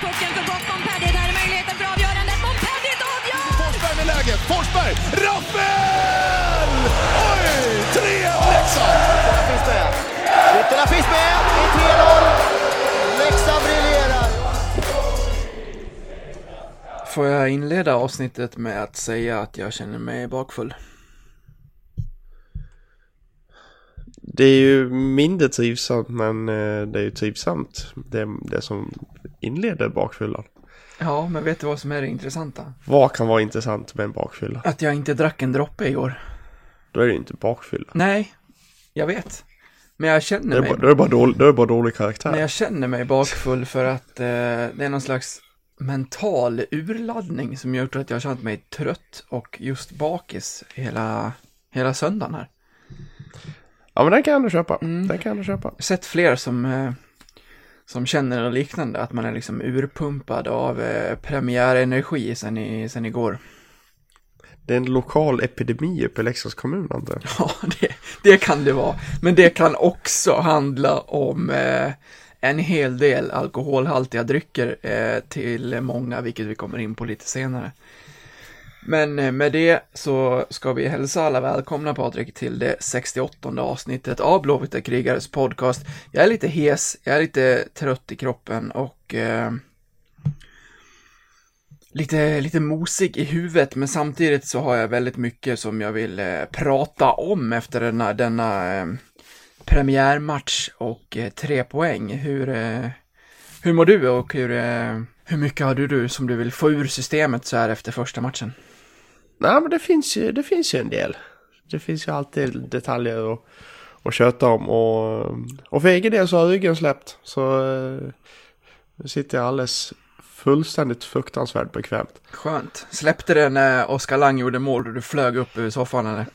tar pucken för gott. Montpellier, där är möjligheten för avgörandet. Montpellier avgör! Forsberg med läget. Forsberg! Rappel! Oj! 3-1 Leksand! Ytterna finns med. Ytterna finns med. Det är 3-0. Leksand briljerar. Får jag inleda avsnittet med att säga att jag känner mig bakfull? Det är ju mindre trivsamt men eh, det är ju trivsamt det, det som inleder bakfyllan. Ja, men vet du vad som är det intressanta? Vad kan vara intressant med en bakfylla? Att jag inte drack en droppe igår. Då är det ju inte bakfylla. Nej, jag vet. Men jag känner är, mig... bara, då, är det bara dålig, då är det bara dålig karaktär. Men jag känner mig bakfull för att eh, det är någon slags mental urladdning som gjort att jag har känt mig trött och just bakis hela, hela söndagen här. Ja men den kan jag ändå köpa. Mm. Den kan jag ändå köpa. sett fler som, eh, som känner något liknande, att man är liksom urpumpad av eh, premiärenergi sen, i, sen igår. Det är en lokal epidemi uppe i Leksands kommun antar jag. Ja, det, det kan det vara. Men det kan också handla om eh, en hel del alkoholhaltiga drycker eh, till många, vilket vi kommer in på lite senare. Men eh, med det så ska vi hälsa alla välkomna Patrik till det 68 avsnittet av Blåvita krigares podcast. Jag är lite hes, jag är lite trött i kroppen och eh, lite, lite mosig i huvudet, men samtidigt så har jag väldigt mycket som jag vill eh, prata om efter denna, denna eh, premiärmatch och eh, tre poäng. Hur, eh, hur mår du och hur, eh, hur mycket har du, du som du vill få ur systemet så här efter första matchen? Nej men det finns ju, det finns ju en del. Det finns ju alltid detaljer att, att köta om och, och för egen del så har ryggen släppt. Så eh, nu sitter jag alldeles fullständigt fruktansvärt bekvämt. Skönt. Släppte det när Oskar Lang gjorde mål och du flög upp ur soffan eller?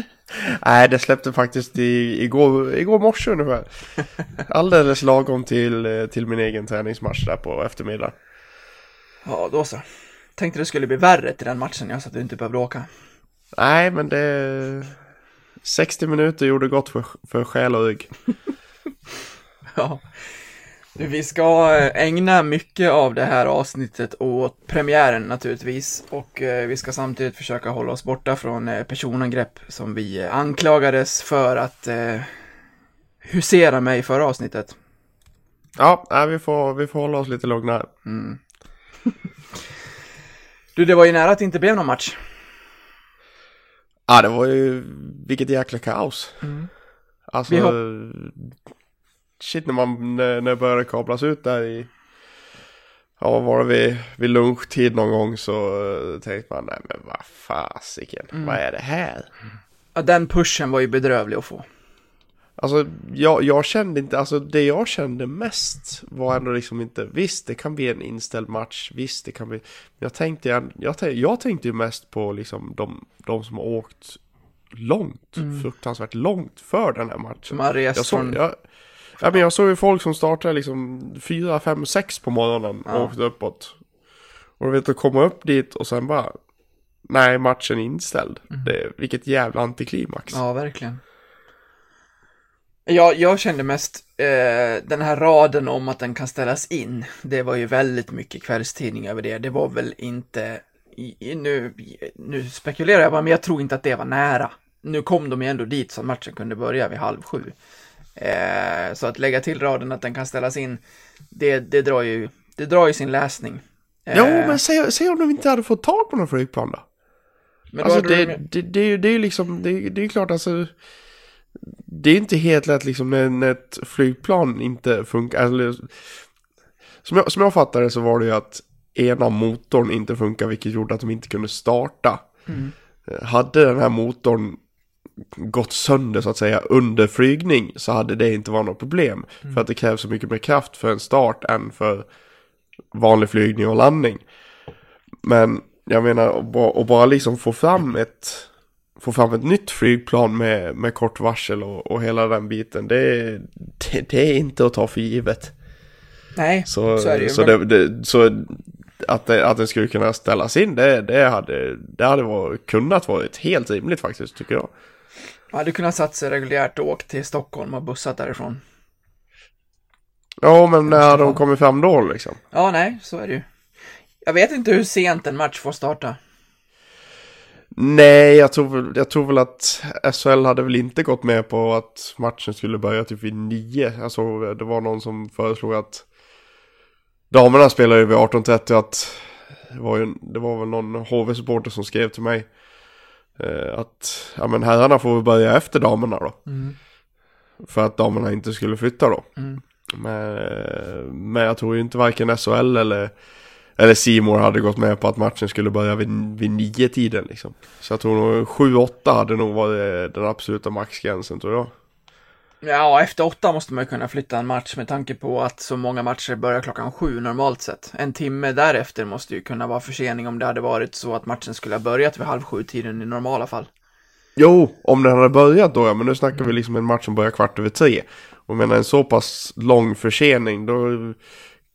Nej, det släppte faktiskt i, igår, igår morse ungefär. Alldeles lagom till, eh, till min egen träningsmatch där på eftermiddagen. Ja, då så. Tänkte det skulle bli värre till den matchen, jag så att du inte behövde åka. Nej, men det... 60 minuter gjorde gott för, för själ och rygg. Ja. Vi ska eh, ägna mycket av det här avsnittet åt premiären naturligtvis och eh, vi ska samtidigt försöka hålla oss borta från eh, personangrepp som vi anklagades för att eh, husera med i förra avsnittet. Ja, nej, vi, får, vi får hålla oss lite lugna här. Du, det var ju nära att det inte blev någon match. Ja, det var ju... Vilket jäkla kaos. Alltså... Vi Shit, när man när, när det började kablas ut där i... Ja, var det vid, vid lunchtid någon gång så uh, tänkte man, nej men vad fasiken, vad är det här? Ja, den pushen var ju bedrövlig att få. Alltså jag, jag kände inte, alltså det jag kände mest var ändå liksom inte, visst det kan bli en inställd match, visst det kan bli, jag tänkte, jag, jag, tänkte, jag tänkte ju mest på liksom de, de som har åkt långt, fruktansvärt långt för den här matchen. Rest Jag såg, från... jag, ja, men jag såg ju folk som startade liksom 4, 5, 6 på morgonen och Ja. åkte uppåt. Och du vet att komma upp dit och sen bara, nej matchen är inställd. Det, vilket jävla antiklimax. Ja, verkligen. Ja, jag kände mest eh, den här raden om att den kan ställas in. Det var ju väldigt mycket kvällstidning över det. Det var väl inte, i, nu, nu spekulerar jag bara, men jag tror inte att det var nära. Nu kom de ju ändå dit så att matchen kunde börja vid halv sju. Eh, så att lägga till raden att den kan ställas in, det, det, drar, ju, det drar ju sin läsning. Eh, Jo, men säg, säg om de inte hade fått tag på någon flygplan då? men då Alltså det, de- det, det, är ju- det är ju liksom, det, det är ju klart alltså Det är inte helt lätt liksom när, när ett flygplan inte funkar, eller, som, jag, som jag fattar det så var det ju att ena motorn inte funkar vilket gjorde att de inte kunde starta. Eh, Hade den här motorn gått sönder så att säga under flygning så hade det inte varit något problem. För att det krävs så mycket mer kraft för en start än för vanlig flygning och landning. Men jag menar, att bara, bara liksom få fram ett få fram ett nytt flygplan med, med kort varsel och, och hela den biten, det, det, det är inte att ta för givet. Nej, Så, så är det ju. så, det, det, så att, det, att det skulle kunna ställas in, det, det hade, det hade varit, kunnat varit helt rimligt faktiskt, tycker jag. Man hade kunnat satt sig reguljärt och åkt till Stockholm och bussat därifrån. Ja, men när de kommer fram då liksom. Ja, nej, så är det ju. Jag vet inte hur sent en match får starta. Nej, jag tror, jag tror väl att SHL hade väl inte gått med på att matchen skulle börja typ vid nio. Alltså det var någon som föreslog att damerna spelar ju vid 18.30 att det var, ju, det var väl någon HV-supporter som skrev till mig eh, att ja men herrarna får väl börja efter damerna då. Mm. För att damerna inte skulle flytta då. Mm. Men, men jag tror ju inte varken SHL eller eller Simor hade gått med på att matchen skulle börja vid, vid nio tiden liksom. Så jag tror nog 7-8 hade nog varit den absoluta maxgränsen tror jag. Ja, efter åtta måste man ju kunna flytta en match med tanke på att så många matcher börjar klockan sju normalt sett. En timme därefter måste ju kunna vara försening om det hade varit så att matchen skulle ha börjat vid halv sju-tiden i normala fall. Jo, om den hade börjat då ja, men nu snackar vi liksom en match som börjar kvart över tre. Och menar en så pass lång försening då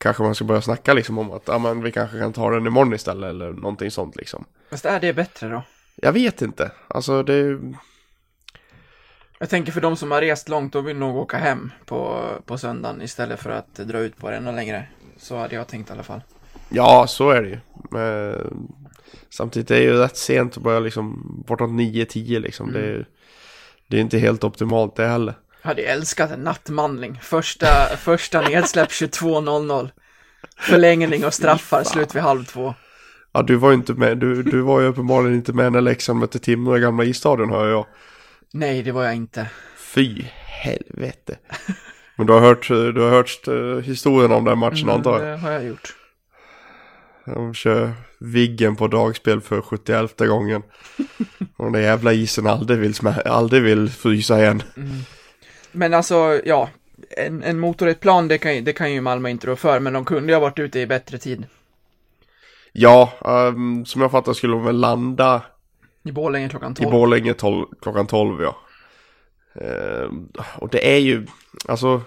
kanske man ska börja snacka liksom om att ja, men vi kanske kan ta den imorgon istället eller någonting sånt liksom. Fast är det bättre då? Jag vet inte, alltså det... Jag tänker för de som har rest långt, då vill nog åka hem på, på söndagen istället för att dra ut på det ännu längre. Så hade jag tänkt i alla fall. Ja, så är det ju. Men, samtidigt är det ju rätt sent att börja liksom bortåt 9-10 liksom. Mm. Det, är, det är inte helt optimalt det heller. Jag hade älskat en nattmandling. Första, första nedsläpp 22.00. Förlängning och straffar, slut vid halv två. Ja, du var ju inte med. Du, du var ju uppenbarligen inte med när Leksand mötte Timrå i gamla isstadion hör jag. Nej, det var jag inte. Fy helvete. Men du har hört, du har hört uh, historien om den matchen antar jag? Mm, det har jag gjort. De kör Viggen på dragspel för 71 gången. Och den jävla isen aldrig vill, aldrig vill frysa igen. Men alltså, ja. En, en motor i ett plan, det kan, det kan ju Malmö inte rå för, men de kunde ju ha varit ute i bättre tid. Ja, ehm, som jag fattar skulle de väl landa I Borlänge klockan i 12. Borlänge 12, klockan 12 ja. Ehm, och det är ju, alltså,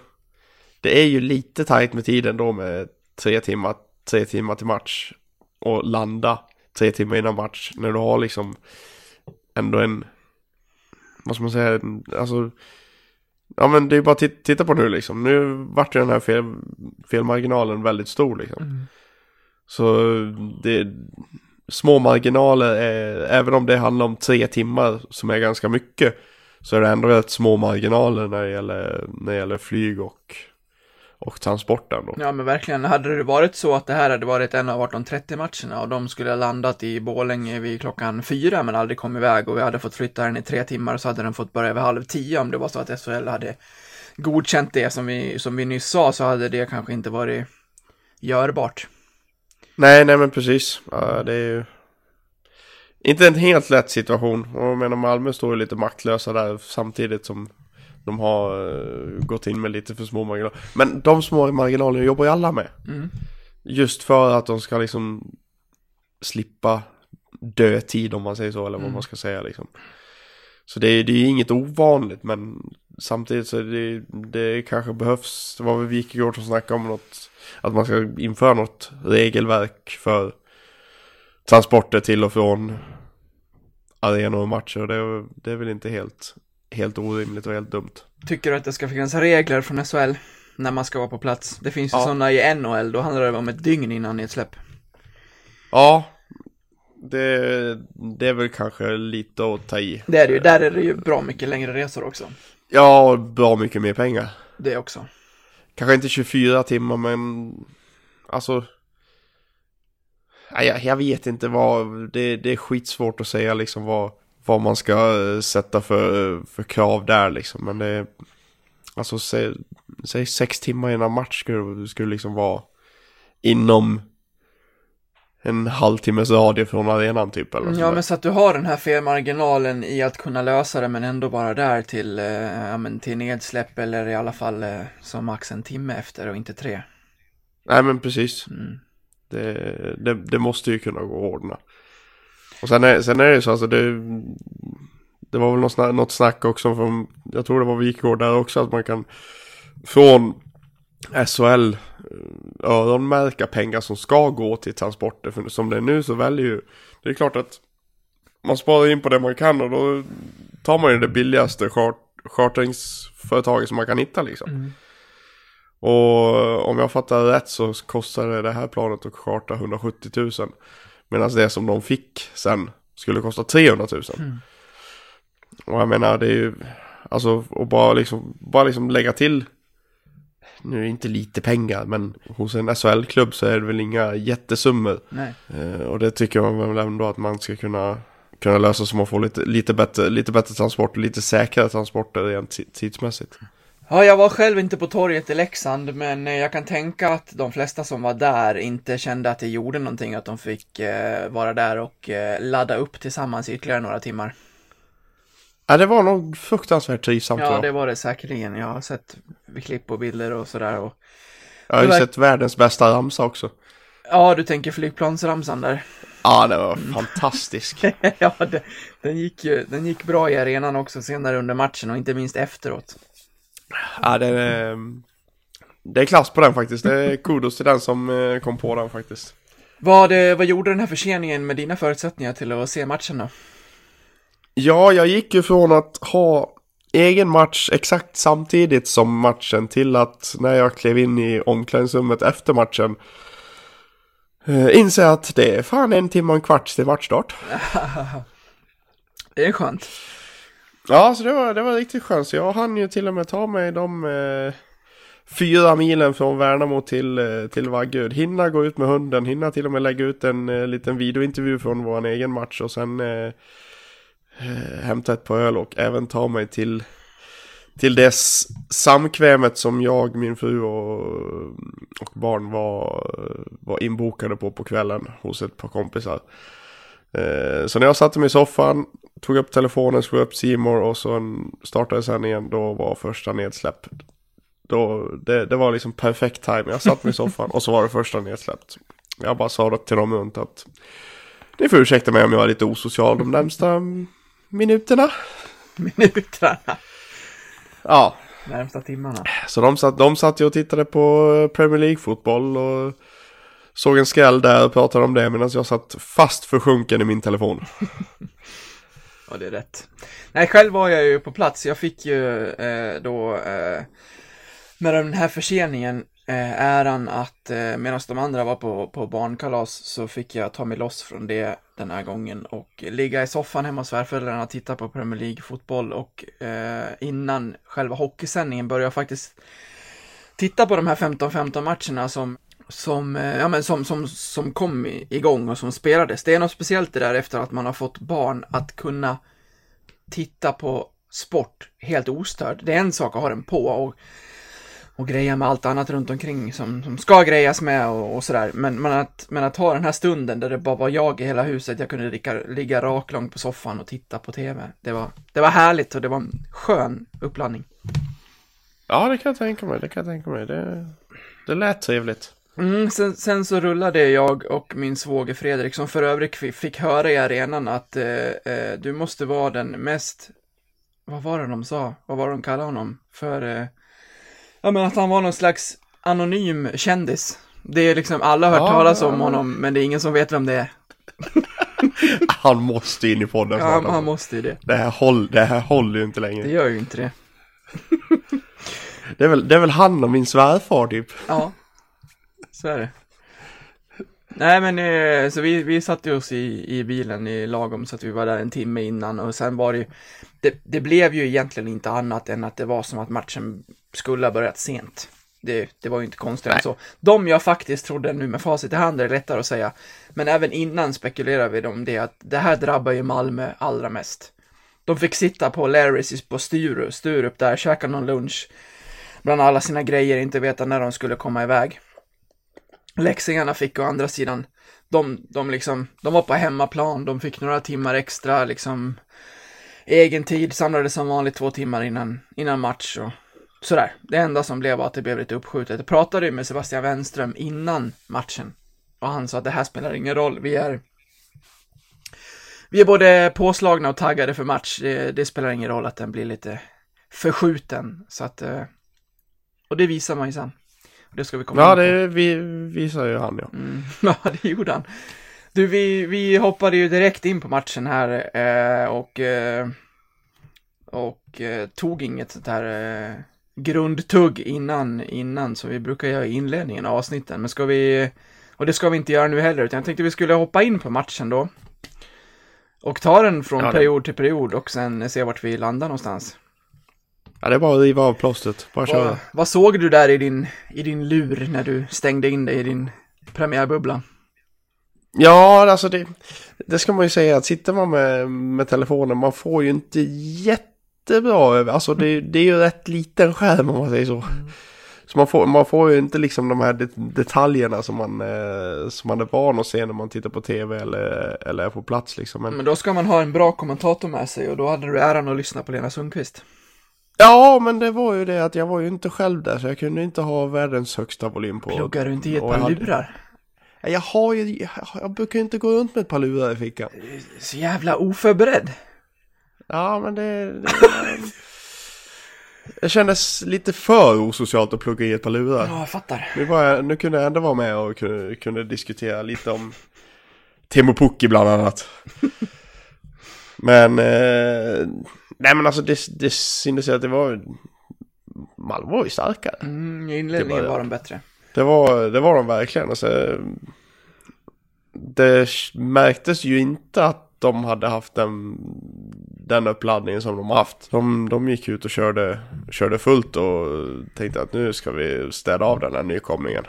det är ju lite tajt med tiden då med tre timmar, tre timmar till match. Och landa tre timmar innan match när du har liksom ändå en, vad ska man säga, en, alltså, ja men det är bara att tit- titta på nu liksom. Nu vart ju den här fel, felmarginalen väldigt stor liksom. Mm. Så det, små marginaler, är, även om det handlar om tre timmar som är ganska mycket, så är det ändå rätt små marginaler när det gäller, när det gäller flyg och, och transporten då. Ja men verkligen, hade det varit så att det här hade varit en av 18.30 matcherna och de skulle ha landat i Borlänge vid klockan fyra men aldrig kom iväg och vi hade fått flytta den i tre timmar så hade den fått börja vid halv tio om det var så att SHL hade godkänt det som vi, som vi nyss sa så hade det kanske inte varit görbart. Nej, nej men precis. Ja, det är ju inte en helt lätt situation. Och jag menar Malmö står ju lite maktlösa där samtidigt som de har eh, gått in med lite för små marginaler. Men de små marginalerna jobbar ju alla med. Mm. Just för att de ska liksom slippa dödtid om man säger så, eller vad Mm. man ska säga liksom. Så det är, det är inget ovanligt, men samtidigt så är det, det kanske behövs, det var väl Wikegård som snackade om något, att man ska införa något regelverk för transporter till och från arenor och matcher. Och det, det är väl inte helt, helt orimligt och helt dumt. Tycker du att det ska finnas regler från SHL när man ska vara på plats? Det finns ju Ja. sådana i NHL, då handlar det om ett dygn innan nedsläpp. Ja, det, det är väl kanske lite att ta i. Det är det ju, där är det ju bra mycket längre resor också. Ja, och bra mycket mer pengar. Det också. Kanske inte 24 timmar, men alltså... Jag, jag vet inte vad, det, det är skitsvårt att säga liksom vad, vad man ska eh, sätta för, för krav där liksom. Men det är, alltså säg, säg sex timmar innan match skulle, skulle liksom vara inom en halvtimmes radie från arenan typ eller Ja, sådär. men så att du har den här felmarginalen i att kunna lösa det men ändå vara där till, eh, ja, men till nedsläpp eller i alla fall eh, som max en timme efter och inte tre. Nej men precis. Mm. Det, det, det måste ju kunna gå att ordna. Och sen är, sen är det ju så alltså det, det var väl något snack, något snack också från, jag tror det var Wikgård där också att man kan från SHL eh, öronmärka pengar som ska gå till transporter. För som det är nu så väljer ju, det är klart att man sparar in på det man kan och då tar man ju det billigaste chart, chartringsföretaget som man kan hitta liksom. Mm. Och om jag fattar rätt så kostade det här planet att charta 170 000. Medan det som de fick sen skulle kosta 300 000. Mm. Och jag menar det är ju, alltså och bara liksom, bara liksom lägga till. Nu är det inte lite pengar men hos en SHL-klubb så är det väl inga jättesummor. Eh, och det tycker man väl ändå att man ska kunna, kunna lösa så man får lite, lite, bättre, lite bättre transporter, lite säkrare transporter rent ti- tidsmässigt. Ja, jag var själv inte på torget i Leksand, men eh, jag kan tänka att de flesta som var där inte kände att det gjorde någonting att de fick eh, vara där och eh, ladda upp tillsammans i ytterligare några timmar. Ja, det var nog fruktansvärt trivsamt. Ja, det var det säkerligen. Jag har sett klipp och bilder och sådär. Och... Jag har ju var- sett världens bästa ramsa också. Ja, du tänker flygplansramsan där. Ja, det var fantastisk. ja, det, den, gick ju, den gick bra i arenan också senare under matchen och inte minst efteråt. Ja, det är, det är klass på den faktiskt. Det är kudos till den som eh, kom på den faktiskt. Vad, eh, vad gjorde den här förseningen med dina förutsättningar till att se matchen då? Ja, jag gick ju från att ha egen match exakt samtidigt som matchen till att när jag klev in i omklädningsrummet efter matchen eh, inse att det är fan en timme och en kvart till matchstart. Det är skönt. Ja, så det var, det var riktigt skönt. Så jag hann ju till och med ta mig de eh, fyra milen från Värnamo till, eh, till Vaggeryd. Hinna gå ut med hunden, hinna till och med lägga ut en eh, liten videointervju från vår egen match och sen eh, eh hämta ett par öl och även ta mig till, till det samkvämet som jag, min fru och, och barn var, var inbokade på på kvällen hos ett par kompisar. Eh, Så när jag satte mig i soffan, tog upp telefonen, slog upp Seymour och så startade sen igen, då var första nedsläpp. Då, det, det var liksom perfekt time. Jag satt mig i soffan och så var det första nedsläppt. Jag bara sa det till dem runt att ni får ursäkta mig om jag är lite osocial de närmsta minuterna. Minuterna. Ja, Närmsta timmarna. så de satt, de satt ju och tittade på Premier League-fotboll och såg en skräll där och pratade om det medan jag satt fast försjunken i min telefon. Ja, det är rätt. Nej, själv var jag ju på plats. Jag fick ju eh, då eh, med den här förseningen eh, äran att eh, medan de andra var på, på barnkalas så fick jag ta mig loss från det den här gången och ligga i soffan hemma hos svärföräldrarna och titta på Premier League-fotboll och eh, innan själva hockeysändningen började jag faktiskt titta på de här 15-15 matcherna som som, eh, ja, men som, som, som kom igång och som spelades. Det är något speciellt det där efter att man har fått barn att kunna titta på sport helt ostörd. Det är en sak att ha den på och, och greja med allt annat runt omkring som, som ska grejas med och, och sådär. Men, men, att, men att ha den här stunden där det bara var jag i hela huset, jag kunde ligga, ligga raklång på soffan och titta på TV. Det var, det var härligt och det var en skön uppladdning. Ja, det kan jag tänka mig. Det kan jag tänka mig. Det, det lät trevligt. Mm, sen, sen så rullade jag och min svåger Fredrik, som för övrigt fi- fick höra i arenan att eh, eh, du måste vara den mest, vad var det de sa? Vad var det de kallade honom? För, eh, ja men att han var någon slags anonym kändis. Det är liksom, alla har hört Ja, talas om ja. honom, men det är ingen som vet vem det är. Han måste in i podden Ja, han, alltså. han måste ju det. det, här håll, det här håller ju inte längre. Det gör ju inte det. Det är, väl, det är väl han och min svärfar typ. Ja, så är det. Nej men eh, så vi, vi satte oss i, i bilen i lagom så att vi var där en timme innan och sen var det ju, det, det blev ju egentligen inte annat än att det var som att matchen skulle ha börjat sent. Det, det var ju inte konstigt än så. De jag faktiskt trodde nu med facit i hand är lättare att säga. Men även innan spekulerade vi om det att det här drabbar ju Malmö allra mest. De fick sitta på Larrys på Sturup, Sturup där, käka någon lunch bland alla sina grejer, inte veta när de skulle komma iväg. Leksingarna fick å andra sidan, de, de liksom, de var på hemmaplan, de fick några timmar extra liksom egen tid, samlades som vanligt två timmar innan, innan match och sådär. Det enda som blev var att det blev lite uppskjutet. Jag pratade ju med Sebastian Wenström innan matchen och han sa att det här spelar ingen roll, vi är vi är både påslagna och taggade för match. Det, det spelar ingen roll att den blir lite förskjuten. Så att, eh, och det visar man ju sen. Det ska vi komma Ja, in på. det vi, visar ju han ja. Mm, ja, det gjorde han. Du, vi, vi hoppade ju direkt in på matchen här eh, och, eh, och eh, tog inget sånt här eh, grundtugg innan, innan, så vi brukar göra i inledningen av avsnitten. Men ska vi, och det ska vi inte göra nu heller, utan jag tänkte vi skulle hoppa in på matchen då. Och ta den från Ja, det- period till period och sen se vart vi landar någonstans. Ja, det är bara att riva av plåstret. Bara köra. Vad, vad såg du där i din, i din lur när du stängde in dig i din premiärbubbla? Ja, alltså det, det ska man ju säga att sitter man med, med telefonen, man får ju inte jättebra alltså det, det är ju rätt liten skärm om man säger så. Så man får, man får ju inte liksom de här det, detaljerna som man, eh, som man är van att se när man tittar på tv eller, eller är på plats liksom. Men, Men då ska man ha en bra kommentator med sig och då hade du äran att lyssna på Lena Sundqvist. Ja, men det var ju det att jag var ju inte själv där så jag kunde inte ha världens högsta volym på. Pluggar du inte i ett jag par hade- lurar? Jag har ju, jag, jag brukar ju inte gå runt med ett par lurar i fickan. Så jävla oförberedd. Ja, men det... det det kändes lite för osocialt att plugga i ett par lurar. Ja, jag fattar. Nu, jag, nu kunde jag ändå vara med och kunde, kunde diskutera lite om Teemu Pukki bland annat. Men, eh, nej men alltså det, det syntes att det var, Malmö var ju starkare. Mm, i inledningen Det var- var de bättre. Det var, det var de verkligen. Alltså, det märktes ju inte att de hade haft den, den uppladdningen som de haft. De, de gick ut och körde, körde fullt och tänkte att nu ska vi städa av den här nykomlingen.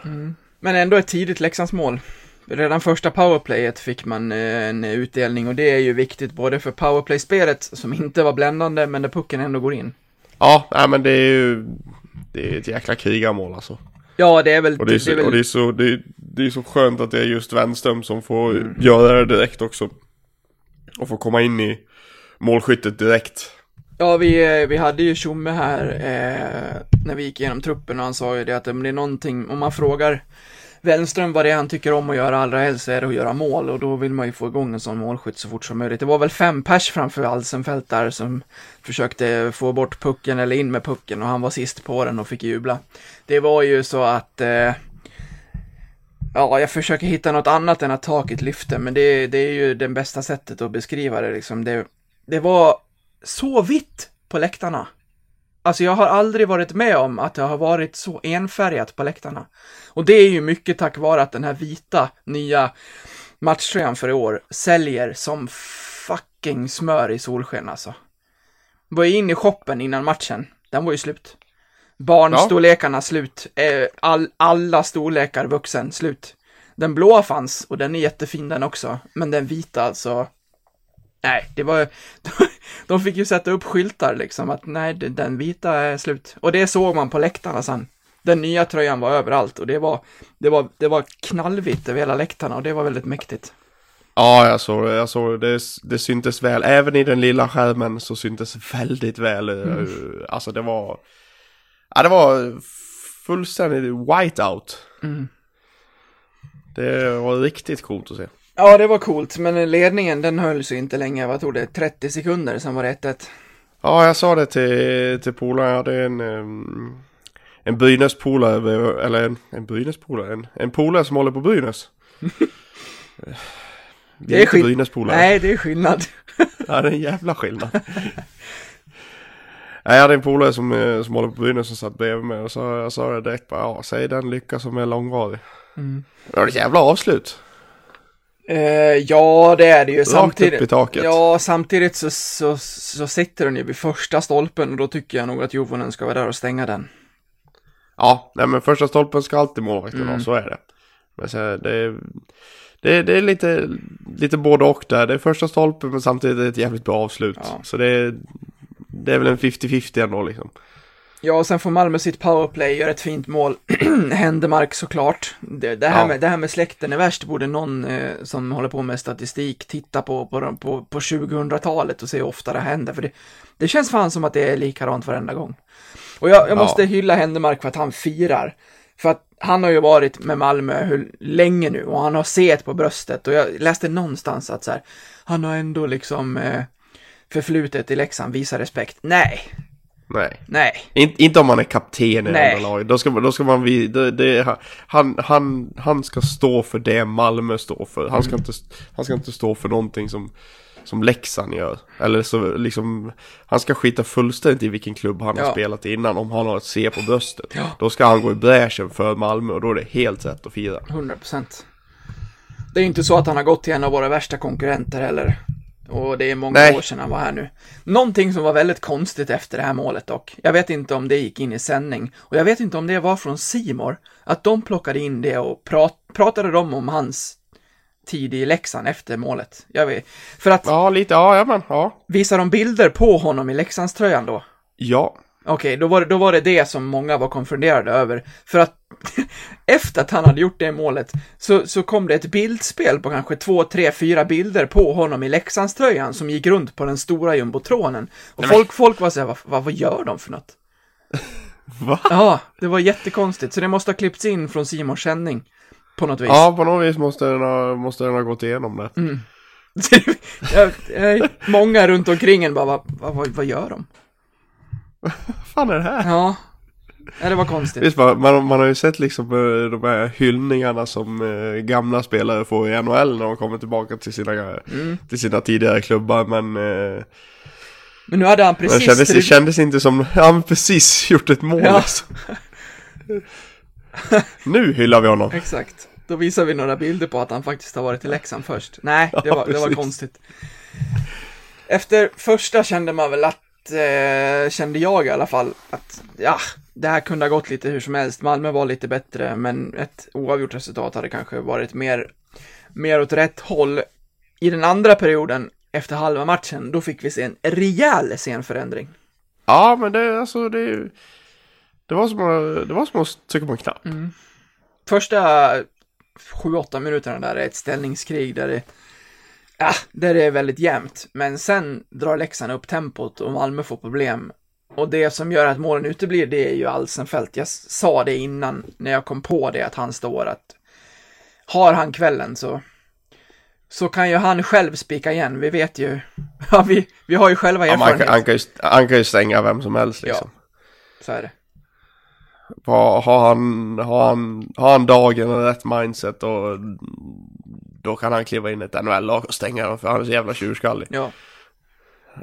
Men ändå ett tidigt Leksandsmål. Redan första powerplayet fick man eh, en utdelning och det är ju viktigt både för powerplay-spelet som inte var bländande men där pucken ändå går in. Ja, nej, men det är ju det är ett jäkla krigarmål alltså. Ja, det är väl... Och det är så, väl och det är så, det är, det är så skönt att det är just Wenström som får göra det direkt också. Och får komma in i målskyttet direkt. Ja, vi, eh, vi hade ju Tjomme här eh, när vi gick igenom truppen och han sa ju det att om det är någonting, om man frågar Wellström vad det är han tycker om att göra allra helst så är det att göra mål och då vill man ju få igång en sån målskytt så fort som möjligt. Det var väl fem pers framför Alsenfelt där som försökte få bort pucken eller in med pucken och han var sist på den och fick jubla. Det var ju så att eh, Ja, jag försöker hitta något annat än att taket lyfte, men det, det är ju det bästa sättet att beskriva det liksom. Det, det var så vitt på läktarna. Alltså jag har aldrig varit med om att det har varit så enfärgat på läktarna. Och det är ju mycket tack vare att den här vita nya matchtröjan för i år säljer som fucking smör i solsken alltså. Var ju inne i shoppen innan matchen. Den var ju slut. Barnstorlekarna slut. Eh, All, alla storlekar vuxen slut. Den blåa fanns och den är jättefin den också. Men den vita alltså. Nej, det var De fick ju sätta upp skyltar liksom att nej, den- vita är slut. Och det såg man på läktarna sen. Den nya tröjan var överallt och det var, det var, det var knallvitt över hela läktarna och det var väldigt mäktigt. Ja, jag såg det. Jag såg det. Det, syntes väl. Även i den lilla skärmen så syntes väldigt väl. eh, Alltså det var... Ja, det var fullständigt whiteout. Mm. Det var riktigt coolt att se. Ja, det var coolt, men ledningen den höll sig inte länge. Vad tog det? 30 sekunder, sen var det 1-1. Ja, jag sa det till, till polaren. Jag hade en... En Brynäs-polare, eller en, en Brynäs-polare, en, en polare som håller på Brynäs. Vi Det är är inte Brynäs-polare. Nej, det är skillnad. Ja, det är en jävla skillnad. Nej, jag hade en polare som, eh, som håller på Brynäs som satt bredvid mig och så jag sa det direkt bara, ja, säg den lycka som är långvarig. Mm. Det var ett jävla avslut. Eh, ja, det är det ju. Rakt Samtidigt, upp i taket. ja, samtidigt så, så, så sitter den ju vid första stolpen och då tycker jag nog att Jovonen ska vara där och stänga den. Ja, nej men första stolpen ska alltid målvakten ha, Mm. så är det. Men så, det, det, det är lite, lite både och där. Det är första stolpen men samtidigt är det ett jävligt bra avslut. Ja. Så det är, det är väl en 50-50 ändå liksom. Ja, och sen får Malmö sitt powerplay, gör ett fint mål. Händemark såklart. Det, det, här Ja. med, det här med släkten är värst, borde någon eh, som håller på med statistik titta på på, på, på 2000-talet och se hur ofta det händer. För det, det känns fan som att det är likadant varenda gång. Och jag, jag Ja. måste hylla Händemark för att han firar. För att han har ju varit med Malmö hur länge nu och han har set på bröstet och jag läste någonstans att så här, han har ändå liksom eh, förflutet i Leksand, visa respekt. Nej, Nej. Nej. In, inte om man är kapten i Nej. andra laget. Då ska man, då ska man det, det, han, han, han ska stå för det Malmö står för. Han ska, Mm. inte, han ska inte stå för någonting som, som Leksand gör. Eller så liksom, han ska skita fullständigt i vilken klubb han Ja. har spelat innan om han har ett C på bröstet. Ja. Då ska han gå i bräschen för Malmö och då är det helt rätt att fira. 100 procent. Det är inte så att han har gått till en av våra värsta konkurrenter heller. Och det är många Nej. år sedan han var här nu. Någonting som var väldigt konstigt efter det här målet dock. Jag vet inte om det gick in i sändning. Och jag vet inte om det var från Simor Att de plockade in det och prat, pratade de om hans tid i Leksand efter målet. Jag vet. För att, Ja, lite, ja, ja men, ja. visar de bilder på honom i Leksandströjan då? Ja. Okej, då, var det, då var det det som många var konfunderade över. För att efter att han hade gjort det målet så, så kom det ett bildspel på kanske två, tre, fyra bilder på honom i Leksandströjan som gick runt på den stora jumbotronen. Och folk, folk var såhär, vad, vad, vad gör de för något? Va? Ja, det var jättekonstigt. Så det måste ha klippts in från Simons sändning. På något vis. Ja, på något vis måste den ha, måste den ha gått igenom det. Mm. Många runt omkring en bara, vad, vad, vad gör de? Vad fan är det här? Ja, ja det var konstigt. Visst, man, man, har ju sett liksom eh, de här hyllningarna som eh, gamla spelare får i NHL när de kommer tillbaka till sina, Mm. till sina tidigare klubbar men eh, Men nu hade han det precis... kändes, det kändes inte som, men precis gjort ett mål Ja. alltså. Nu hyllar vi honom. Exakt. Då visar vi några bilder på att han faktiskt har varit i Leksand först. Nej, det Ja, var, det var konstigt. Efter första kände man väl att, eh, kände jag i alla fall, att ja, det här kunde ha gått lite hur som helst. Malmö var lite bättre, men ett oavgjort resultat hade kanske varit mer, mer åt rätt håll. I den andra perioden, efter halva matchen, då fick vi se en rejäl scenförändring. Ja men det, alltså det, det var som att, det var som att trycka på en knapp. Mm. Första 7-8 minuterna där är ett ställningskrig där det, ja, där det är väldigt jämnt. Men sen drar Leksand upp tempot och Malmö får problem. Och det som gör att målen uteblir, det är ju Alsenfelt. Jag sa det innan när jag kom på det, att han står att har han kvällen så så kan ju han själv spika igen. Vi vet ju, ja, vi, vi har ju själva Ja, erfarenhet. kan- han, kan ju, han kan ju stänga vem som helst liksom. Så är det. Har, han, har, han, har han dagen och rätt mindset och då kan han kliva in i ett NHL-lag och stänga dem för han är så jävla tjurskallig. Ja.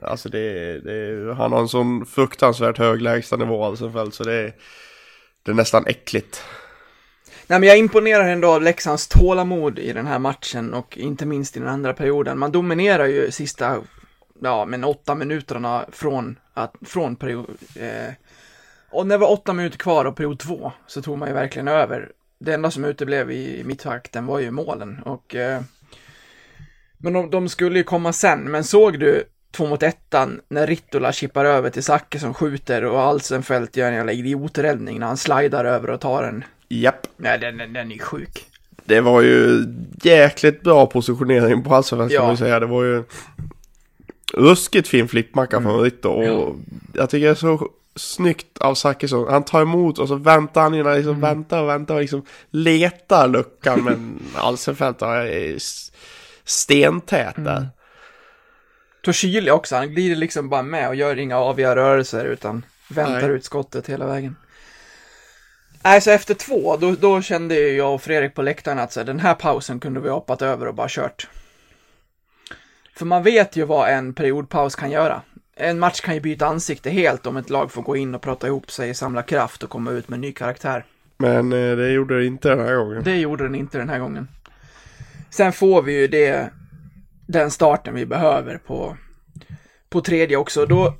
Alltså det, det, han har en sån fruktansvärt hög lägstanivå Alsenfelt så det, är- det är nästan äckligt. Nej, men jag imponerar ändå av Leksands tålamod i den här matchen och inte minst i den andra perioden. Man dominerar ju sista, ja, men åtta minuterna från, att, från period, eh, och när det var åtta minuter kvar av period två så tog man ju verkligen över. Det enda som uteblev i mittakten var ju målen och, eh, men de, de skulle ju komma sen, men såg du två mot ettan när Rittola chippar över till Zacke som skjuter och Alsenfelt gör en jävla idioträddning när han slidar över och tar en Japp. Nej, den, den, den är sjuk. Det var ju jäkligt bra positionering på Alsenfelt Ja. man ju säga. Det var ju ruskigt fin flippmacka från Ritto och jag tycker det är så snyggt av Zachrisson. Han tar emot och så väntar han innan, liksom väntar och väntar och liksom letar luckan men Alsenfelt är stentät där. Toshili också, han glider liksom bara med och gör inga aviga rörelser utan väntar Nej. ut skottet hela vägen. Nej, så efter två, då, då kände jag och Fredrik på läktaren att så här, den här pausen kunde vi hoppat över och bara kört. För man vet ju vad en periodpaus kan göra. En match kan ju byta ansikte helt om ett lag får gå in och prata ihop sig, samla kraft och komma ut med en ny karaktär. Men eh, det gjorde det inte den här gången. Det gjorde den inte den här gången. Sen får vi ju det, den starten vi behöver på, på tredje också. Då,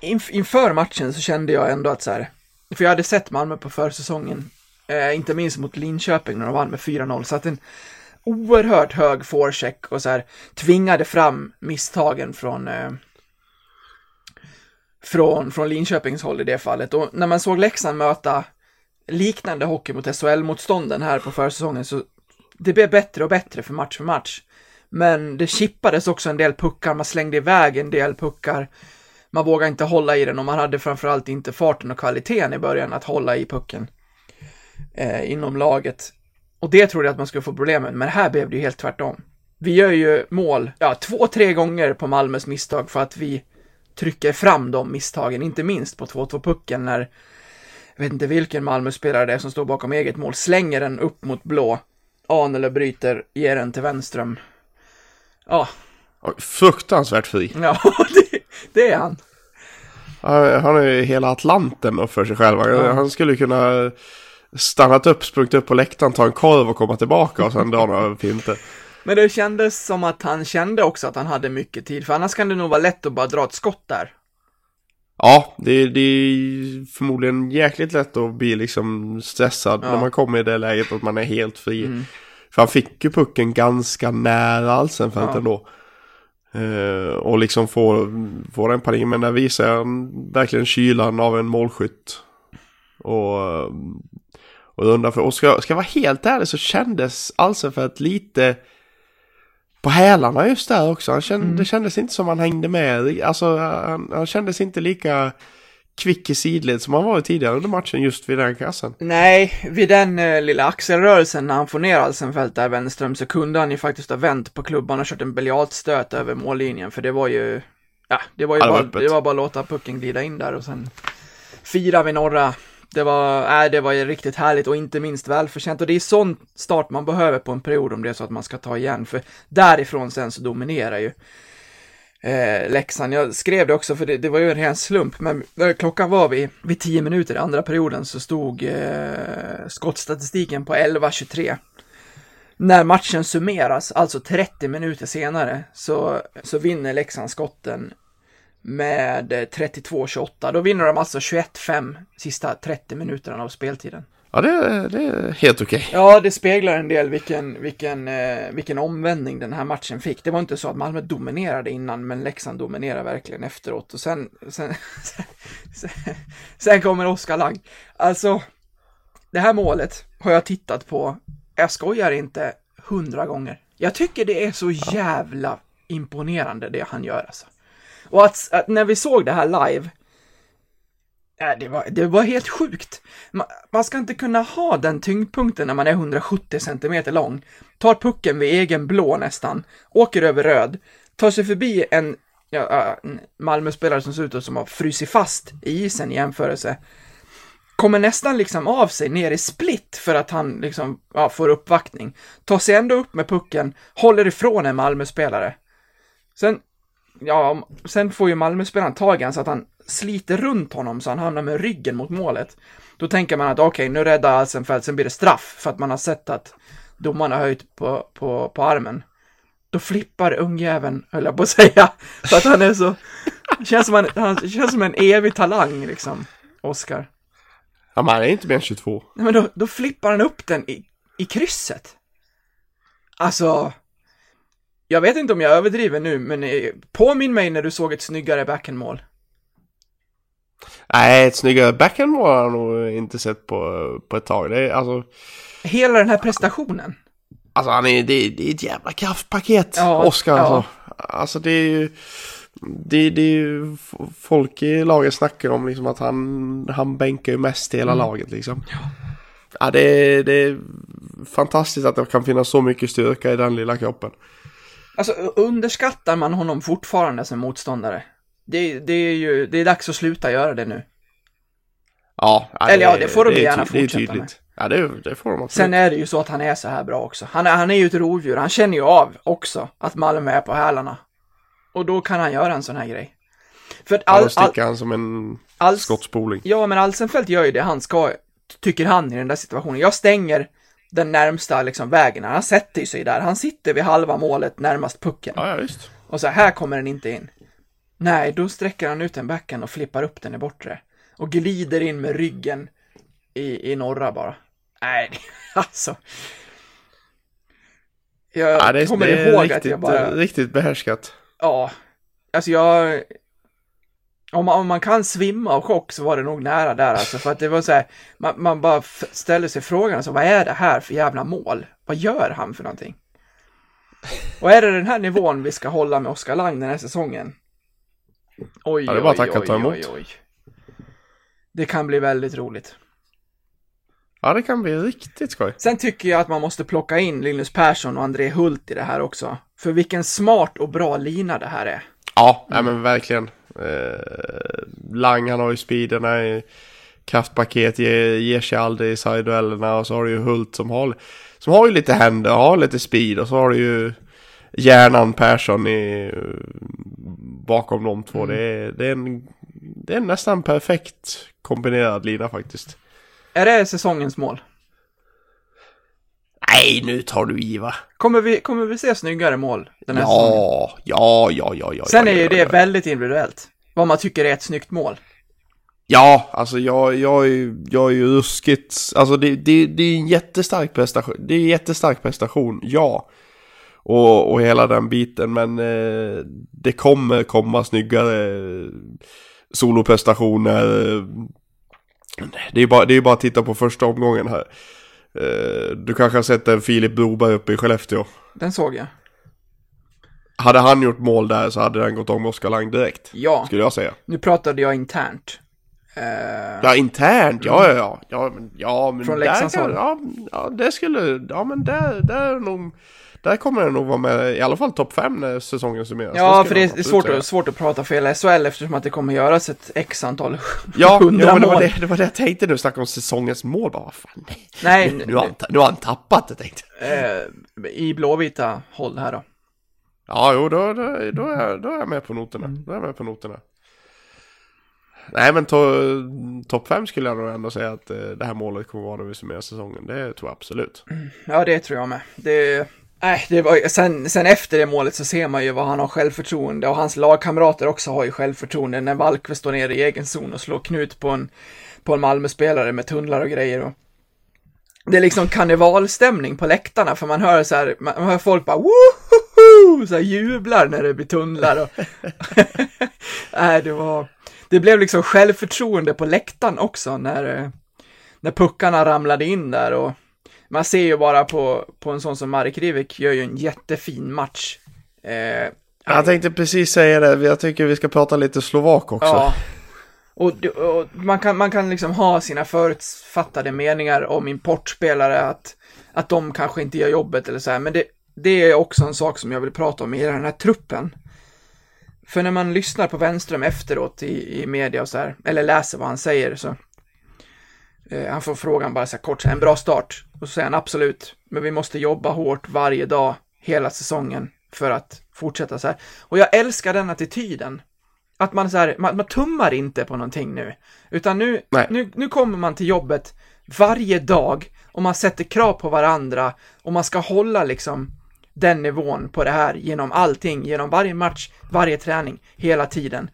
inf, inför matchen så kände jag ändå att så här, för jag hade sett Malmö på försäsongen, eh, inte minst mot Linköping när de vann med 4-0, så att en oerhört hög forecheck och så här tvingade fram misstagen från eh, från, från Linköpings håll i det fallet. Och när man såg Leksand möta liknande hockey mot SHL-motstånden här på försäsongen så det blev bättre och bättre för match för match. Men det chippades också en del puckar, man slängde iväg en del puckar. Man vågade inte hålla i den och man hade framförallt inte farten och kvaliteten i början att hålla i pucken eh, inom laget. Och det trodde jag att man skulle få problem med, men här blev det ju helt tvärtom. Vi gör ju mål, ja, två, tre gånger på Malmös misstag för att vi trycker fram de misstagen, inte minst på 2-2 pucken när, jag vet inte vilken Malmö-spelare det är som står bakom eget mål, slänger den upp mot blå. Anele bryter, ger den till Wenström. Ja, Fruktansvärt fri. ja det, det är han. Han är ju hela Atlanten för sig själv. Han skulle kunna stannat upp, sprungit upp på läktaren, ta en korv och komma tillbaka och sen dra några finter. Men det kändes som att han kände också att han hade mycket tid, för annars kan det nog vara lätt att bara dra ett skott där. Ja, det, det är förmodligen jäkligt lätt att bli liksom stressad Ja. när man kommer i det läget att man är helt fri. Mm. För han fick ju pucken ganska nära Alsenfelt Ja. ändå. Eh, och liksom får, får den panik, men där visar han verkligen kylan av en målskytt. Och, eh, och undrar för, och ska, ska jag vara helt ärlig så kändes Alsenfelt lite på hälarna just där också. Han kände, Mm. Det kändes inte som han hängde med. Alltså han, han kändes inte lika kvick i sidled som han var tidigare under matchen just vid den kassen. Nej, vid den eh, lilla axelrörelsen när han får ner Alsenfelt där Wenström så kunde han ju faktiskt ha vänt på klubban och kört en biljardstöt över mållinjen för det var ju, ja, det var ju Ja, det var bara, öppet. det var bara att låta pucken glida in där och sen fira vid norra. Det var, nej, det var ju riktigt härligt och inte minst välförtjänt och det är sån start man behöver på en period om det är så att man ska ta igen för därifrån sen så dominerar ju eh, Leksand. Jag skrev det också för det, det var ju en ren slump, men eh, klockan var vid, vid 10 minuter i andra perioden så stod eh, skottstatistiken på 11-23. När matchen summeras, alltså 30 minuter senare, så, så vinner Leksand skotten med eh, 32-28. Då vinner de alltså 21-5 sista 30 minuterna av speltiden. Ja, det, det är helt okej. Ja, det speglar en del vilken, vilken, eh, vilken omvändning den här matchen fick. Det var inte så att Malmö dominerade innan, men Leksand dominerade verkligen efteråt. Och sen, sen, sen, sen kommer Oskar Lang. Alltså, det här målet har jag tittat på, jag skojar inte, hundra gånger. Jag tycker det är så jävla imponerande det han gör alltså. Och att, att när vi såg det här live, äh, det, var, det var helt sjukt. Man, man ska inte kunna ha den tyngdpunkten när man är 170 cm lång. Tar pucken vid egen blå nästan, åker över röd, tar sig förbi en, ja, ja, en Malmö-spelare som ser ut som har frusit fast i isen i jämförelse. Kommer nästan liksom av sig ner i split för att han liksom, ja, får uppvaktning. Tar sig ändå upp med pucken, håller ifrån en Malmö-spelare. Sen, ja, sen får ju Malmö-spelaren tag i så att han sliter runt honom så han hamnar med ryggen mot målet. Då tänker man att okej, nu räddar Alsenfelt, sen blir det straff för att man har sett att domaren har höjt på, på, på armen. Då flippar ungjäveln, höll jag på att säga, för att han är så, känns som, han, han känns som en evig talang liksom, Oscar. Ja, men han är inte mer än 22. Nej, men då, då flippar han upp den i, i krysset. Alltså, jag vet inte om jag överdriver nu, men eh, påminn mig när du såg ett snyggare backhandmål. Nej, ett snyggare backhandmål har jag nog inte sett på, på ett tag. Det är alltså... Hela den här prestationen. Alltså han är, det, det är ett jävla kraftpaket, Ja, Oskar ja. alltså. Alltså det är ju... Det, det är ju folk i laget snackar om liksom att han, han bänkar ju mest i hela Mm. laget liksom. Ja, det, är- det är fantastiskt att det kan finnas så mycket styrka i den lilla kroppen. Alltså, underskattar man honom fortfarande som motståndare? Det, det är ju, det är dags att sluta göra det nu. Ja, ja Eller ja, det får de är gärna ty- det är fortsätta tydligt. med. Ja, det, det får de absolut. Sen är det ju så att han är så här bra också. Han är, han är ju ett rovdjur, han känner ju av också att Malmö är på hälarna. Och då kan han göra en sån här grej. För att all, all, han som en all, skottspoling. Ja, men Alsenfelt gör ju det han ska, tycker han i den där situationen. Jag stänger den närmsta liksom vägen. Han sätter sig där. Han sitter vid halva målet närmast pucken. Ja, ja, visst. Och så här kommer den inte in. Nej, då sträcker han ut den backen och flippar upp den i bortre. Och glider in med ryggen i, i norra bara. Nej, alltså. Jag Ja, det kommer det ihåg riktigt, att jag bara, riktigt behärskat. ja. Alltså jag, om man, om man kan svimma av chock så var det nog nära där alltså. För att det var så här, man, man bara ställer sig frågan, alltså, vad är det här för jävla mål? Vad gör han för någonting? Och är det den här nivån vi ska hålla med Oskar Lang den här säsongen? Oj, Ja, det är bara oj, att oj, ta emot. oj, oj. Det kan bli väldigt roligt. Ja, det kan bli riktigt skoj. Sen tycker jag att man måste plocka in Linus Persson och André Hult i det här också. För vilken smart och bra lina det här är. Ja, nej, men verkligen. Eh, Lang han har ju speeden, är kraftpaket, ger, ger sig aldrig i sideduellerna och så har du ju Hult som har, som har ju lite händer, har lite speed och så har du ju hjärnan Persson i, bakom de två. Det, är, det, är en, det är en nästan perfekt kombinerad lina faktiskt. Är det säsongens mål? Nej, nu tar du i va? Kommer vi, kommer vi se snyggare mål den här säsongen? Ja, ja, ja, ja, ja. Sen ja, är ju ja, det ja. väldigt individuellt. Vad man tycker är ett snyggt mål. Ja, alltså jag, jag, är, jag är ju ruskigt, alltså det, det, det är en jättestark prestation, det är en jättestark prestation, ja. Och, och hela den biten, men eh, det kommer komma snyggare soloprestationer. Det är bara, det är bara att titta på första omgången här. Eh, du kanske har sett en Filip Broberg uppe i Skellefteå. Den såg jag. Hade han gjort mål där så hade den gått om Oskar Lang direkt. Ja, Skulle jag säga. nu pratade jag internt. Eh, Ja, internt, ja, ja, ja. Ja, men, ja, men Från Leksands håll. ja, ja, det skulle, ja men där, där är nog, där kommer det nog vara med, i alla fall topp fem när säsongen summeras. ja, för det är svårt, säga. svårt att prata fel SHL eftersom att det kommer göras ett x antal Ja, hundra ja men det var mål. det, det var det jag tänkte nu, snacka om säsongens mål, bara vad fan. Nej, Nu, nu, har han, nu har han tappat det tänkte eh, i blåvita håll här då. Ja, jo, då, då, då, är, då är jag med på noterna. Mm. Då är jag med på noterna. Nej, men to, topp fem skulle jag nog ändå säga att eh, det här målet kommer vara när vi summerar säsongen. Det tror jag absolut. Ja, det tror jag med. Det, nej, det var, sen, sen efter det målet så ser man ju vad han har självförtroende och hans lagkamrater också har ju självförtroende när Valkve står ner i egen zon och slår knut på en, på en Malmö-spelare med tunnlar och grejer. Och det är liksom karnevalstämning på läktarna för man hör så här, man hör folk bara woho, så här jublar när det blir tunnlar och nej, det var, det blev liksom självförtroende på läktaren också när, eh, när puckarna ramlade in där och man ser ju bara på, på en sån som Marek Rivik gör ju en jättefin match. Eh, Jag tänkte precis säga det, jag tycker vi ska prata lite slovak också. ja. Och, och man, kan, man kan liksom ha sina förutfattade meningar om importspelare, att, att de kanske inte gör jobbet eller så här, men det, det är också en sak som jag vill prata om i den här truppen. För när man lyssnar på Wenström efteråt i, i media och så här, eller läser vad han säger så, han får frågan bara så här kort, så här, en bra start, och så säger han absolut, men vi måste jobba hårt varje dag, hela säsongen, för att fortsätta så här. Och jag älskar den attityden. Att man så här, man, man tummar inte på någonting nu, utan nu, Nej. nu, nu kommer man till jobbet varje dag och man sätter krav på varandra och man ska hålla liksom den nivån på det här genom allting, genom varje match, varje träning, hela tiden.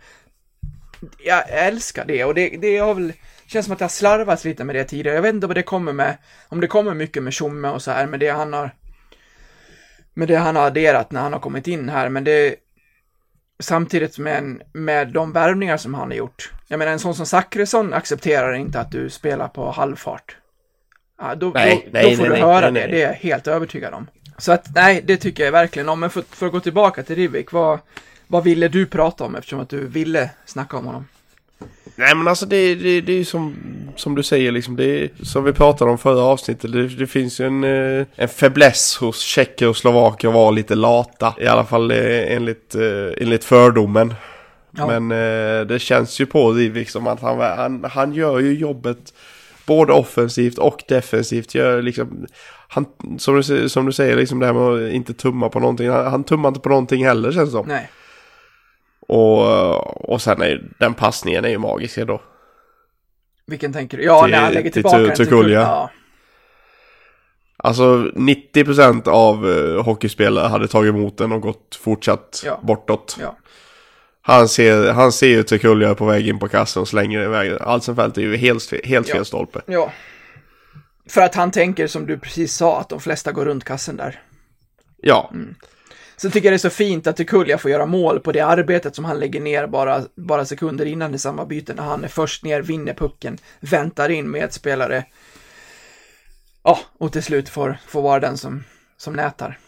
Jag älskar det och det, det har väl, känns som att det har slarvats lite med det tidigare. Jag vet inte vad det kommer med, om det kommer mycket med Tjomme och så här, med det han har, med det han har adderat när han har kommit in här, men det, samtidigt med, en, med de värvningar som han har gjort. Jag menar, en sån som Zachrisson accepterar inte att du spelar på halvfart. Ja, då, Nej, då, nej, då får nej, du nej, höra det, det är jag helt övertygad om. Så att, nej, det tycker jag verkligen om. Men för, för att gå tillbaka till Rivik, vad, vad ville du prata om eftersom att du ville snacka om honom? Nej men alltså det, det, det är ju som, som du säger liksom, det är, som vi pratade om förra avsnittet, det, det finns ju en, eh, en fäbless hos tjecker och slovaker att vara lite lata. I alla fall eh, enligt, eh, enligt fördomen. Ja. Men det känns ju på Rivik som att han, han, han gör ju jobbet både offensivt och defensivt. Gör liksom, han, som, du, som du säger, liksom det här med att inte tumma på någonting. Han, han tummar inte på någonting heller känns det som. Nej, Och, och sen är den passningen är ju magisk då. vilken tänker du? Ja, Till- när han lägger till tillbaka Tu- den till. Tukulja. Ja, Alltså 90% av uh, hockeyspelare hade tagit emot den och gått fortsatt Ja. bortåt. ja. Han ser, han ser ju Tukulja på väg in på kassen och slänger iväg. Alsenfelt är ju helt, helt fel stolpe. Ja. För att han tänker, som du precis sa, att de flesta går runt kassen där. Ja, Mm. Så tycker jag det är så fint att Tukulja får göra mål på det arbetet som han lägger ner bara, bara sekunder innan i samma byte när han är först ner, vinner pucken, väntar in med spelare. Ja, och till slut får, får vara den som, som nätar.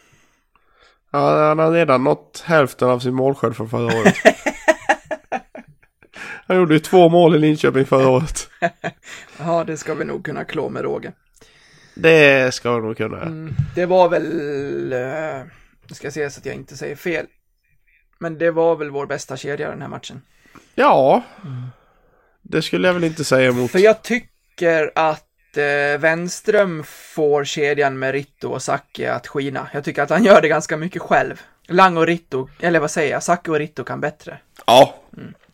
Ja, han har redan nått hälften av sin målskörd från förra året. han gjorde ju två mål i Linköping förra året. Ja, det ska vi nog kunna klå med råge. Det ska han nog kunna. Mm, det var väl, eh, ska så att jag inte säger fel, men det var väl vår bästa kedja den här matchen. Ja, det skulle jag väl inte säga emot. För jag tycker att eh, Wenström får kedjan med Ritto och Sacke att skina. Jag tycker att han gör det ganska mycket själv. Lang och Ritto, eller vad säger jag, Sacke och Ritto kan bättre. Ja,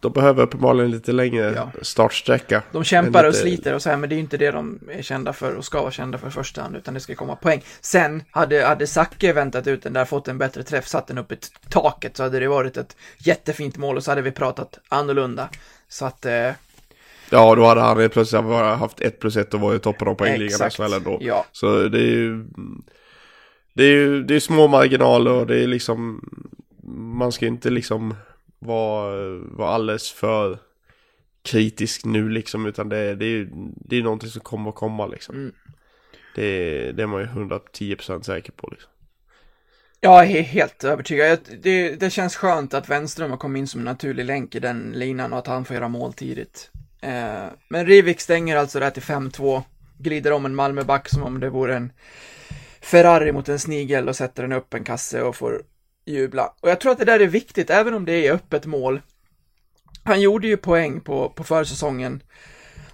de behöver uppenbarligen lite längre Ja. startsträcka. De kämpar Men och lite- sliter och så här, men det är ju inte det de är kända för och ska vara kända för i första hand, utan det ska komma poäng. Sen, hade, hade Zacke väntat ut den där, fått en bättre träff, satt den upp i taket, så hade det varit ett jättefint mål och så hade vi pratat annorlunda. Så att, eh, Ja, då hade han plötsligt bara haft 1 plus 1 och var i toppen av poängligan Exakt. SHL ändå. ja. Så det är ju... Det är ju det är små marginaler och det är liksom... Man ska inte liksom vara, vara alldeles för kritisk nu liksom utan det, det är ju det är någonting som kommer att komma liksom. Mm. Det, det är man ju 110% säker på liksom. Jag är helt övertygad. Det, det känns skönt att Wenström har kommit in som en naturlig länk i den linan och att han får göra mål tidigt. Eh, men Rivik stänger alltså där till 5-2, glider om en Malmöback som om det vore en Ferrari mot en snigel och sätter den upp en kasse och får jubla. Och jag tror att det där är viktigt, även om det är öppet mål. Han gjorde ju poäng på, på försäsongen.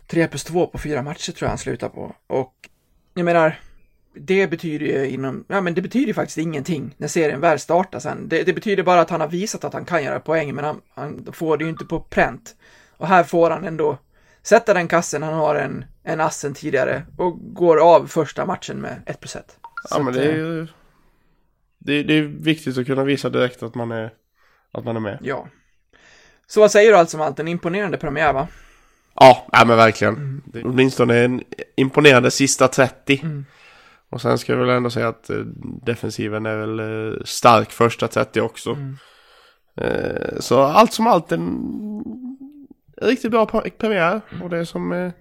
3 plus 2 på fyra matcher tror jag han slutar på. Och jag menar, det betyder ju inom, ja men det betyder ju faktiskt ingenting när serien väl startar sen. Det, det betyder bara att han har visat att han kan göra poäng, men han, han får det ju inte på pränt. Och här får han ändå sätta den kassen, han har en, en assen tidigare och går av första matchen med 1 plus 1. Ja men det är ju... Det, det är viktigt att kunna visa direkt att man är, att man är med. Ja. Så vad säger du alltså om allt? En imponerande premiär va? Ja, ja men verkligen. Det är åtminstone en imponerande sista 30. Mm. Och sen ska jag väl ändå säga att eh, defensiven är väl eh, stark första 30 också. Mm. Eh, så allt som allt en riktigt bra pre- premiär. Och det är som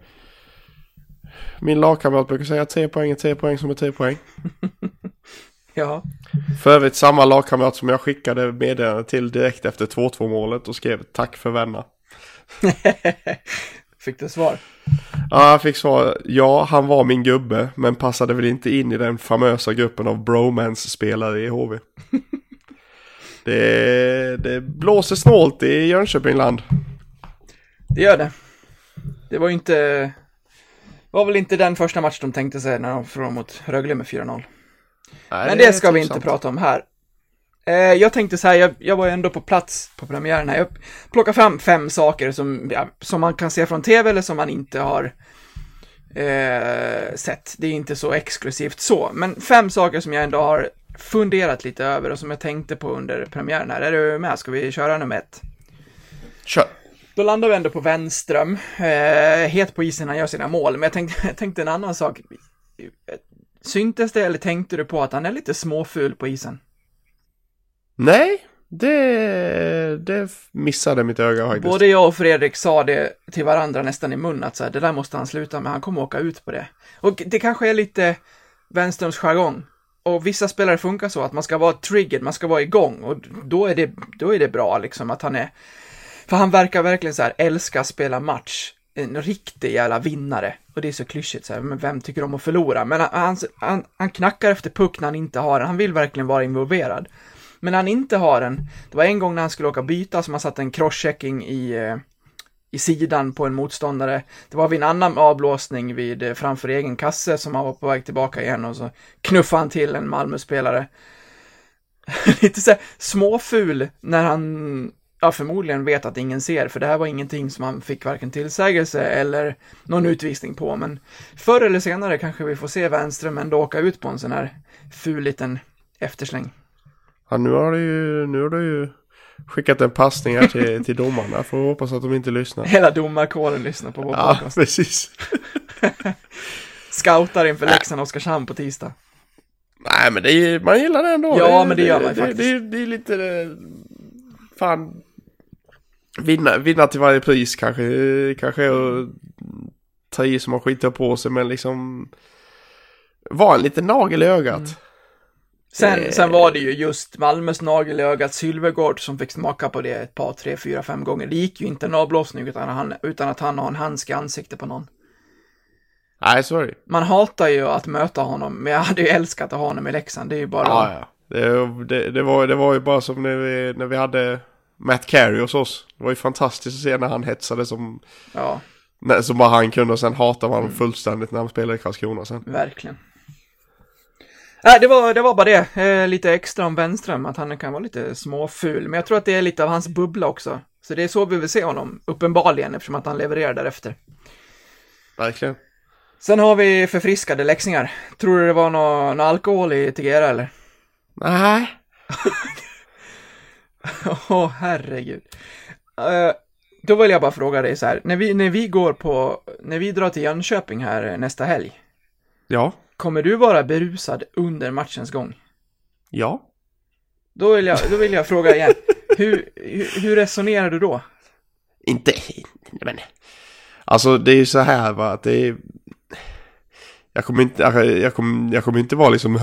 min lagkamrat brukar säga, tre poäng är tre poäng som är tre poäng. Ja. För övrigt samma lagkamrat som jag skickade meddelande till direkt efter 2-2 målet och skrev tack för vänner. Fick du svar? Ja, jag fick svar. Ja, han var min gubbe, men passade väl inte in i den famösa gruppen av bromance-spelare i HV. det, det blåser snålt i Jönköpingland. Det gör det. Det var ju inte, var väl inte den första match de tänkte sig när de förlorade mot Rögle med 4-0. Nej, Men det ska är vi typ inte sant. prata om här. Eh, jag tänkte så här, jag, jag var ju ändå på plats på premiären här. Jag plockar fram fem saker som, ja, som man kan se från tv eller som man inte har eh, sett. Det är inte så exklusivt så, men fem saker som jag ändå har funderat lite över och som jag tänkte på under premiären här. Är du med? Ska vi köra nummer ett? Kör. Då landar vi ändå på Wenström, eh, het på isen han gör sina mål, men jag tänkte, jag tänkte en annan sak. Syntes det eller tänkte du på att han är lite småful på isen? Nej, det, det missade mitt öga faktiskt. Både jag och Fredrik sa det till varandra nästan i mun att så här, det där måste han sluta med, han kommer åka ut på det. Och det kanske är lite Wenströms jargong. Och vissa spelare funkar så att man ska vara triggered, man ska vara igång och då är det, då är det bra liksom att han är, för han verkar verkligen så här älska att spela match. En riktig jävla vinnare. Och det är så klyschigt så här, men vem tycker om att förlora? Men han, han, han knackar efter puck när han inte har den, han vill verkligen vara involverad. Men när han inte har den, det var en gång när han skulle åka byta som han satte en crosschecking i, eh, i sidan på en motståndare. Det var vid en annan avblåsning vid, eh, framför egen kasse som han var på väg tillbaka igen och så knuffade han till en Malmö-spelare. Lite så här småful när han, ja förmodligen vet att ingen ser, för det här var ingenting som han fick varken tillsägelse eller någon utvisning på, men förr eller senare kanske vi får se Wenström ändå åka ut på en sån här ful liten eftersläng. Ja, nu har du ju, nu har du ju skickat en passning här till, till domarna. Får hoppas att de inte lyssnar. Hela domarkåren lyssnar på vår Ja, podcast. precis. Scoutar inför Leksand och Oskarshamn på tisdag. Nej, men det är, man gillar det ändå. Ja, men det gör man det, faktiskt. Det, det, det är lite... Fan. Vinna, vinna till varje pris kanske. Kanske är att ta i som man skiter på sig, men liksom... Var en liten nagel i ögat. Mm. Sen, Eh. sen var det ju just Malmös nagel i ögat Sylvegård som fick smaka på det ett par, tre, fyra, fem gånger. Det gick ju inte en avblåsning utan, han, utan att han har en handske i ansiktet på någon. Nej, så är det Man hatar ju att möta honom, men jag hade ju älskat att ha honom i Leksand. Det är ju bara... Ja, ja. Det, det, det, var, det var ju bara som när vi, när vi hade Matt Carey hos oss. Det var ju fantastiskt att se när han hetsade som, Ja, när, som bara han kunde och sen hatade man honom fullständigt när han spelade i Karlskrona sen. verkligen. Nej, det var, det var bara det. Eh, lite extra om Wenström, att han kan vara lite småful. Men jag tror att det är lite av hans bubbla också. Så det är så vi vill se honom, uppenbarligen, eftersom att han levererar därefter. Verkligen. Sen har vi förfriskade läxingar. Tror du det var någon nå alkohol i Tegera eller? Nej. Åh, herregud. Eh, då vill jag bara fråga dig så här, när vi, när vi går på, när vi drar till Jönköping här nästa helg, Ja. kommer du vara berusad under matchens gång? Ja. Då vill jag, då vill jag fråga igen, hur, hur, hur resonerar du då? Inte, men. Alltså det är ju så här va, att det är. Jag kommer inte, jag kommer, jag kommer inte vara liksom.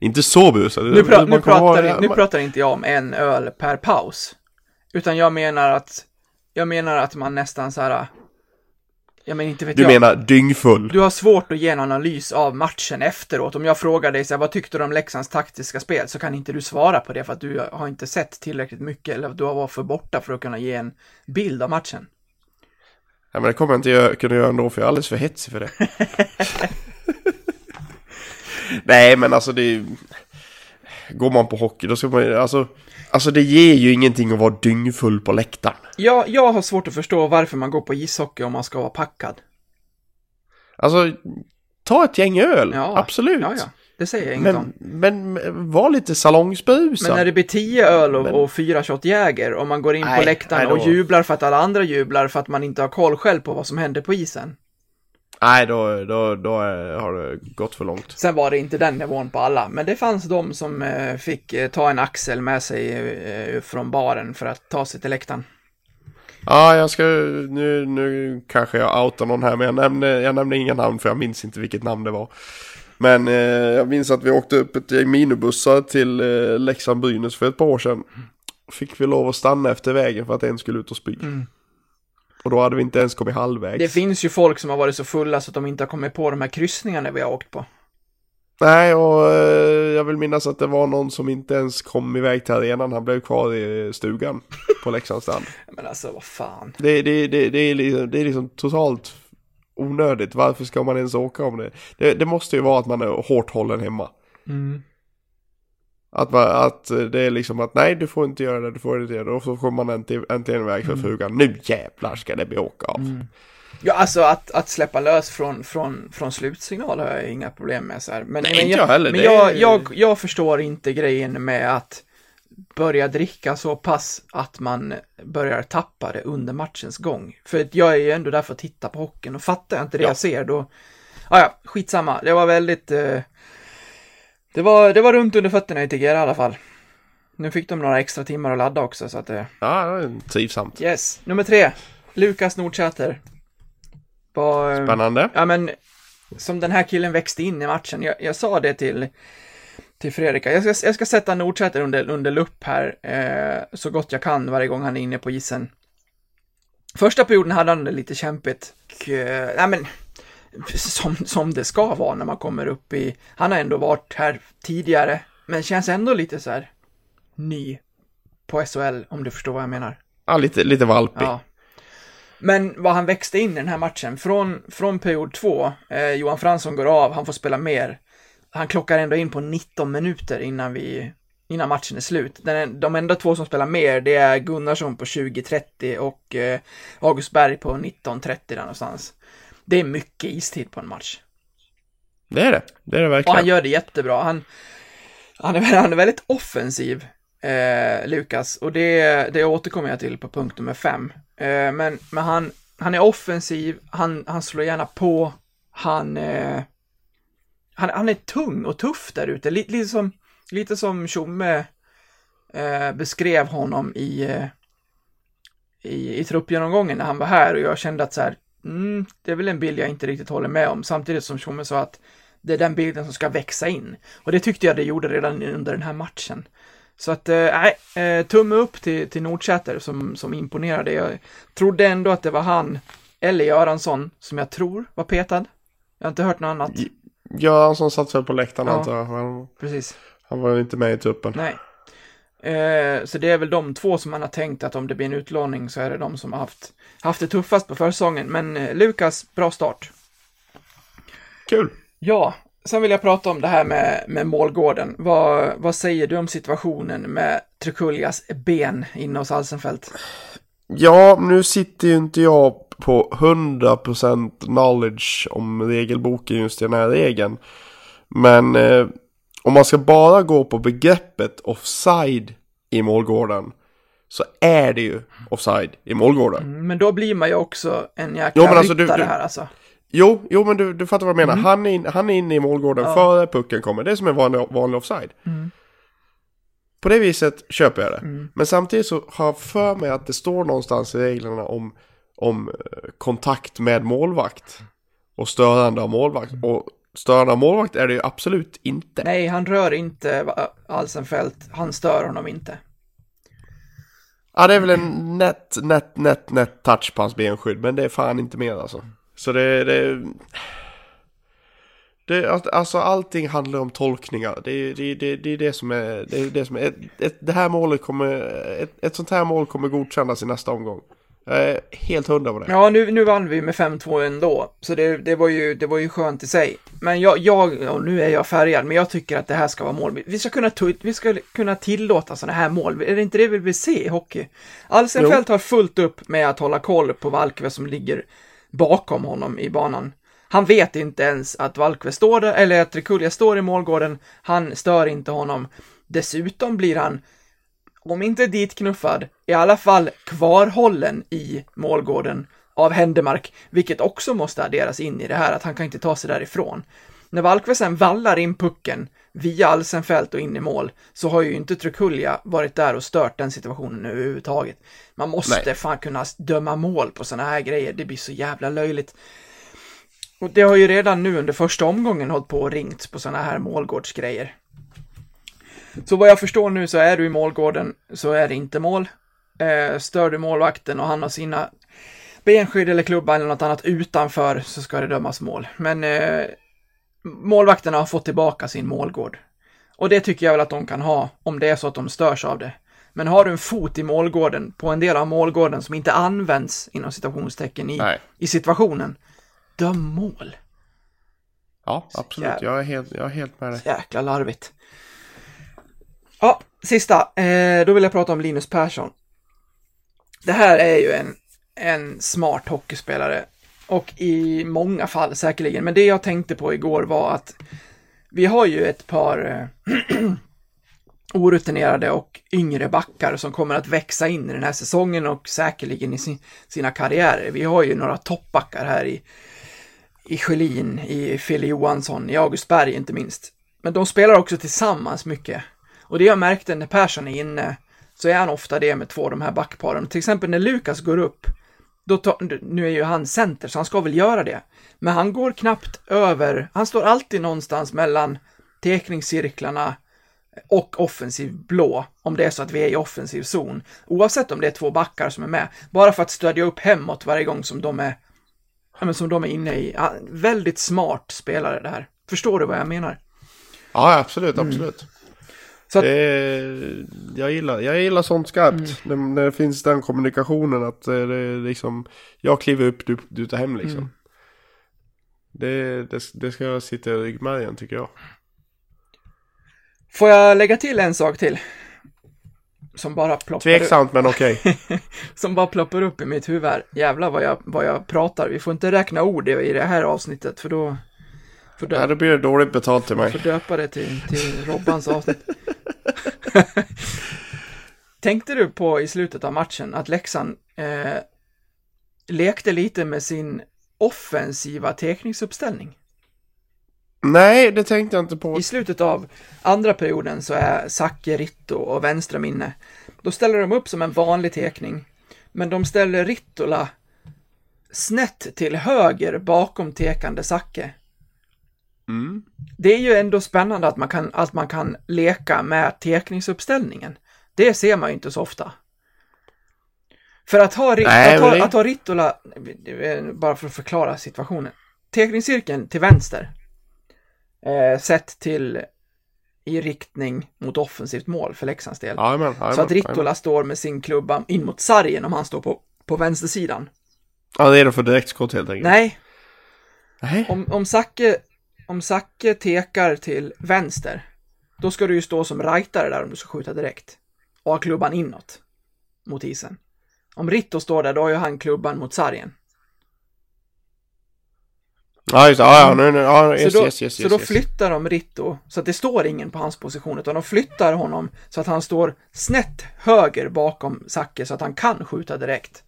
inte så busad. Nu, pra, nu, pratar, vara- nu pratar inte jag om en öl per paus, utan jag menar att, jag menar att man nästan så här, jag menar inte vet Du jag. menar dyngfull? Du har svårt att ge en analys av matchen efteråt. Om jag frågar dig så här, vad tyckte du om Leksands taktiska spel så kan inte du svara på det för att du har inte sett tillräckligt mycket eller du har varit för borta för att kunna ge en bild av matchen. Ja, men det kommer jag inte kunna göra ändå för jag är alldeles för hetsig för det. Nej men alltså det är Går man på hockey då ska man ju- alltså Alltså det ger ju ingenting att vara dyngfull på läktaren. Jag, jag har svårt att förstå varför man går på ishockey om man ska vara packad. Alltså Ta ett gäng öl, Ja, absolut. Ja, ja. Det säger jag inget om. Men, men var lite salongsbusad. Men när det blir tio öl och, Men- och fyra shot Jäger och man går in på Nej, läktaren nej, då- och jublar för att alla andra jublar för att man inte har koll själv på vad som händer på isen. Nej, då, då, då har det gått för långt. Sen var det inte den nivån på alla, men det fanns de som eh, fick eh, ta en axel med sig eh, från baren för att ta sig till läktaren. Ja, jag ska, nu, nu kanske jag outar någon här, men jag nämnde, jag nämnde inga namn för jag minns inte vilket namn det var. Men eh, jag minns att vi åkte upp ett gäng minibussar till eh, Leksand-Brynäs för ett par år sedan. Fick vi lov att stanna efter vägen för att en skulle ut och spy. Och då hade vi inte ens kommit halvvägs. Det finns ju folk som har varit så fulla så att de inte har kommit på de här kryssningarna vi har åkt på. Nej, och eh, jag vill minnas att det var någon som inte ens kom iväg till arenan. Han blev kvar i stugan på Leksands strand. Men alltså, vad fan. Det, det, det, det, är liksom, det är liksom totalt onödigt. Varför ska man ens åka om det? Det, det måste ju vara att man är hårt hållen hemma. Mm. Att, att det är liksom att nej, du får inte göra det, du får inte göra det. Och så kommer man äntligen, äntligen iväg för frugan. Nu jävlar ska det bli åka av. Ja, alltså att, att släppa lös från, från, från slutsignal har jag inga problem med så här. Men, Nej, men inte jag heller. Men jag, är- jag, jag förstår inte grejen med att börja dricka så pass att man börjar tappa det under matchens gång. För jag är ju ändå där för att titta på hockeyn och fattar jag inte det Ja. jag ser då, ah, ja, skitsamma. Det var väldigt, eh, det var, det var runt under fötterna i Tegera i alla fall. Nu fick de några extra timmar att ladda också så att, eh, Ja, det är trivsamt. yes. Nummer tre, Lukas Nordsäter. Var, eh, Spännande. Ja, men som den här killen växte in i matchen. Jag, jag sa det till, till Fredrika. Jag ska, jag ska sätta Nordsäter under, under lupp här eh, så gott jag kan varje gång han är inne på isen. Första perioden hade han det lite kämpigt. Och, eh, nej, men som, som det ska vara när man kommer upp i... Han har ändå varit här tidigare, men känns ändå lite så här ny på SHL, om du förstår vad jag menar. Ja, lite, lite valpig. Ja. Men vad han växte in i den här matchen, från, från period två, eh, Johan Fransson går av, han får spela mer. Han klockar ändå in på 19 minuter innan vi, innan matchen är slut. Den, de enda två som spelar mer, det är Gunnarsson på 20.30 och eh, August Berg på 19.30 där någonstans. Det är mycket istid på en match. Det är det. Det är det Och verkligen. han gör det jättebra. Han, han, är, han är väldigt offensiv, eh, Lukas, och det, det återkommer jag till på punkt nummer fem. Eh, men men han, han är offensiv, han, han slår gärna på, han, eh, han, han är tung och tuff där ute, lite, lite som, lite som Tjomme eh, beskrev honom i, eh, i, i truppgenomgången när han var här och jag kände att så här, mm, det är väl en bild jag inte riktigt håller med om, samtidigt som Tjomme sa att det är den bilden som ska växa in. Och det tyckte jag det gjorde redan under den här matchen. Så att, eh, nej, eh, tumme upp till, till Nordsäter som, som imponerade. Jag trodde ändå att det var han, eller Göransson, som jag tror var petad. Jag har inte hört något annat. Göransson satt väl på läktaren Ja. antar jag. Han, Precis. han var inte med i truppen. Nej. Eh, så det är väl de två som man har tänkt att om det blir en utlåning så är det de som har haft, haft det tuffast på försäsongen. Men eh, Lukas, bra start. Kul! Ja, sen vill jag prata om det här med, med målgården. Vad, vad säger du om situationen med Trukuljas ben inne hos Alsenfelt? Ja, nu sitter ju inte jag på 100% knowledge om regelboken just i den här regeln. Men eh, om man ska bara gå på begreppet offside i målgården så är det ju offside i målgården. Mm, Men då blir man ju också en jäkla Jo, men alltså, du- ryttare du- här alltså. Jo, jo men du, du fattar vad jag menar. Han, är in, han är inne i målgården Ja. före pucken kommer. Det är som en vanlig, vanlig offside. På det viset köper jag det. Men samtidigt så har jag för mig att det står någonstans i reglerna om, om eh, kontakt med målvakt. Och störande av målvakt. Och störande målvakt är det ju absolut inte. Nej, han rör inte Alsenfelt. Han stör honom inte. Ja, det är väl en nätt, nätt, nätt, nätt touch på hans benskydd. Men det är fan inte mer alltså. Så det, det, det alltså allting handlar om tolkningar. Det, det, det, det är det som är, det, är det som är, ett, ett, det här målet kommer, ett, ett sånt här mål kommer godkännas i nästa omgång. Jag är helt hundra på det. Ja, nu, nu vann vi med 5-2 ändå, så det, det, var ju, det var ju skönt i sig. Men jag, jag nu är jag färgad, men jag tycker att det här ska vara mål. Vi ska kunna, vi ska kunna tillåta sådana här mål. Är det inte det vi vill se i hockey? Alsenfelt har fullt upp med att hålla koll på Valkve som ligger bakom honom i banan. Han vet inte ens att Valkve står där, eller att Rekulja står i målgården. Han stör inte honom. Dessutom blir han om inte ditknuffad, i alla fall kvarhållen i målgården av Händemark, vilket också måste adderas in i det här, att han kan inte ta sig därifrån. När Valkve sen vallar in pucken via Alsenfelt och in i mål, så har ju inte Trukulja varit där och stört den situationen överhuvudtaget. Man måste Nej. fan kunna döma mål på sådana här grejer, det blir så jävla löjligt. Och det har ju redan nu under första omgången hållit på och ringt på sådana här målgårdsgrejer. Så vad jag förstår nu så är du i målgården så är det inte mål. Eh, stör du målvakten och han har sina benskydd eller klubba eller något annat utanför så ska det dömas mål. Men eh, målvakterna har fått tillbaka sin målgård. Och det tycker jag väl att de kan ha om det är så att de störs av det. Men har du en fot i målgården på en del av målgården som inte används inom citationstecken i, Nej. i situationen, döm mål. Ja, absolut. Jag är helt, jag är helt med dig. Jäkla larvigt. Ja, sista. Eh, då vill jag prata om Linus Persson. Det här är ju en, en smart hockeyspelare. Och i många fall säkerligen. Men det jag tänkte på igår var att vi har ju ett par eh, orutinerade och yngre backar som kommer att växa in i den här säsongen och säkerligen i sin, sina karriärer. Vi har ju några toppbackar här i, i Sjölin, i Fille Johansson, i Augustberg inte minst. Men de spelar också tillsammans mycket. Och det jag märkte när Persson är inne, så är han ofta det med två av de här backparen. Till exempel när Lukas går upp, då tar, nu är ju han center, så han ska väl göra det. Men han går knappt över, han står alltid någonstans mellan tekningscirklarna och offensiv blå, om det är så att vi är i offensiv zon. Oavsett om det är två backar som är med, bara för att stödja upp hemåt varje gång som de är, ja, men som de är inne i. Ja, väldigt smart spelare det här. Förstår du vad jag menar? Ja, absolut, absolut. Mm att- är, jag, gillar, jag gillar sånt skarpt. När, när det finns den kommunikationen att eh, det liksom, jag kliver upp, du, du tar hem liksom. Det, det, det ska sitta i ryggmärgen tycker jag. Får jag lägga till en sak till? Som bara ploppar upp, Tveksamt men okej. som bara ploppar upp i mitt huvud här. Jävlar vad jag, vad jag pratar. Vi får inte räkna ord i det här avsnittet, för då... För Ja, då då blir det dåligt betalt till mig. får döpa det till, till Robbans avsnitt. Tänkte du på i slutet av matchen att Leksand eh, lekte lite med sin offensiva tekningsuppställning? Nej, det tänkte jag inte på. I slutet av andra perioden så är Zacke, Ritto och Wenström inne. Då ställer de upp som en vanlig tekning, men de ställer Rittola snett till höger bakom tekande Zacke. Mm. Det är ju ändå spännande att man kan, att man kan leka med tekningsuppställningen. Det ser man ju inte så ofta. För att ha, Nej, att ha, det- att ha Rittola, bara för att förklara situationen. Tekningscirkeln till vänster, eh, sett till i riktning mot offensivt mål för Leksands del. Jajamän, Så att Rittola står med sin klubba in mot sargen om han står på, på vänstersidan. Han är redo för direktskott helt enkelt. Nej, Nej. om, om Zacke om Zacke tekar till vänster, då ska du ju stå som rightare där om du ska skjuta direkt. Och ha klubban inåt mot isen. Om Ritto står där, då har ju han klubban mot sargen. Ja, just det. Ja, ja, nu, nu, ja, yes, så då, yes, yes, så då flyttar de Ritto så att det står ingen på hans position, utan de flyttar honom så att han står snett höger bakom Zacke så att han kan skjuta direkt.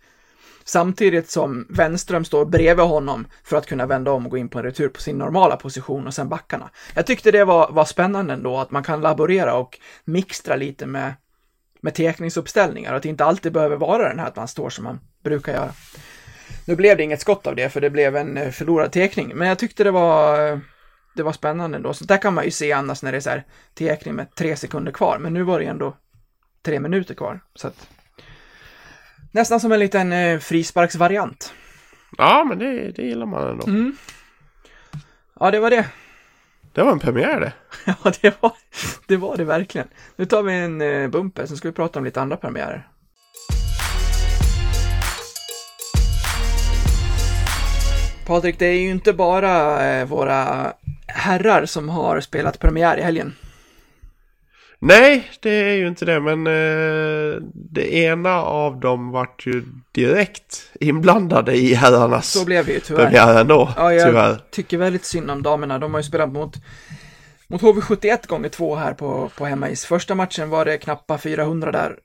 Samtidigt som Wenström står bredvid honom för att kunna vända om och gå in på en retur på sin normala position och sen backarna. Jag tyckte det var, var spännande ändå att man kan laborera och mixtra lite med, med tekningsuppställningar och att det inte alltid behöver vara den här att man står som man brukar göra. Nu blev det inget skott av det för det blev en eh, förlorad tekning, men jag tyckte det var, eh, det var spännande ändå. Så där kan man ju se annars när det är så här tekning med tre sekunder kvar, men nu var det ändå tre minuter kvar. Så att, nästan som en liten eh, frisparksvariant. Ja, men det, det gillar man ändå. Mm. Ja, det var det. Det var en premiär det. Ja, det var det, var det verkligen. Nu tar vi en eh, bumper, sen ska vi prata om lite andra premiärer. Patrik, det är ju inte bara eh, våra herrar som har spelat premiär i helgen. Nej, det är ju inte det, men eh, det ena av dem vart ju direkt inblandade i herrarnas Så blev det ju tyvärr. premiär ändå, Ja, jag tyvärr. tycker väldigt synd om damerna. De har ju spelat mot, mot HV71 gånger två här på, på hemmais. Första matchen var det knappa 400 där.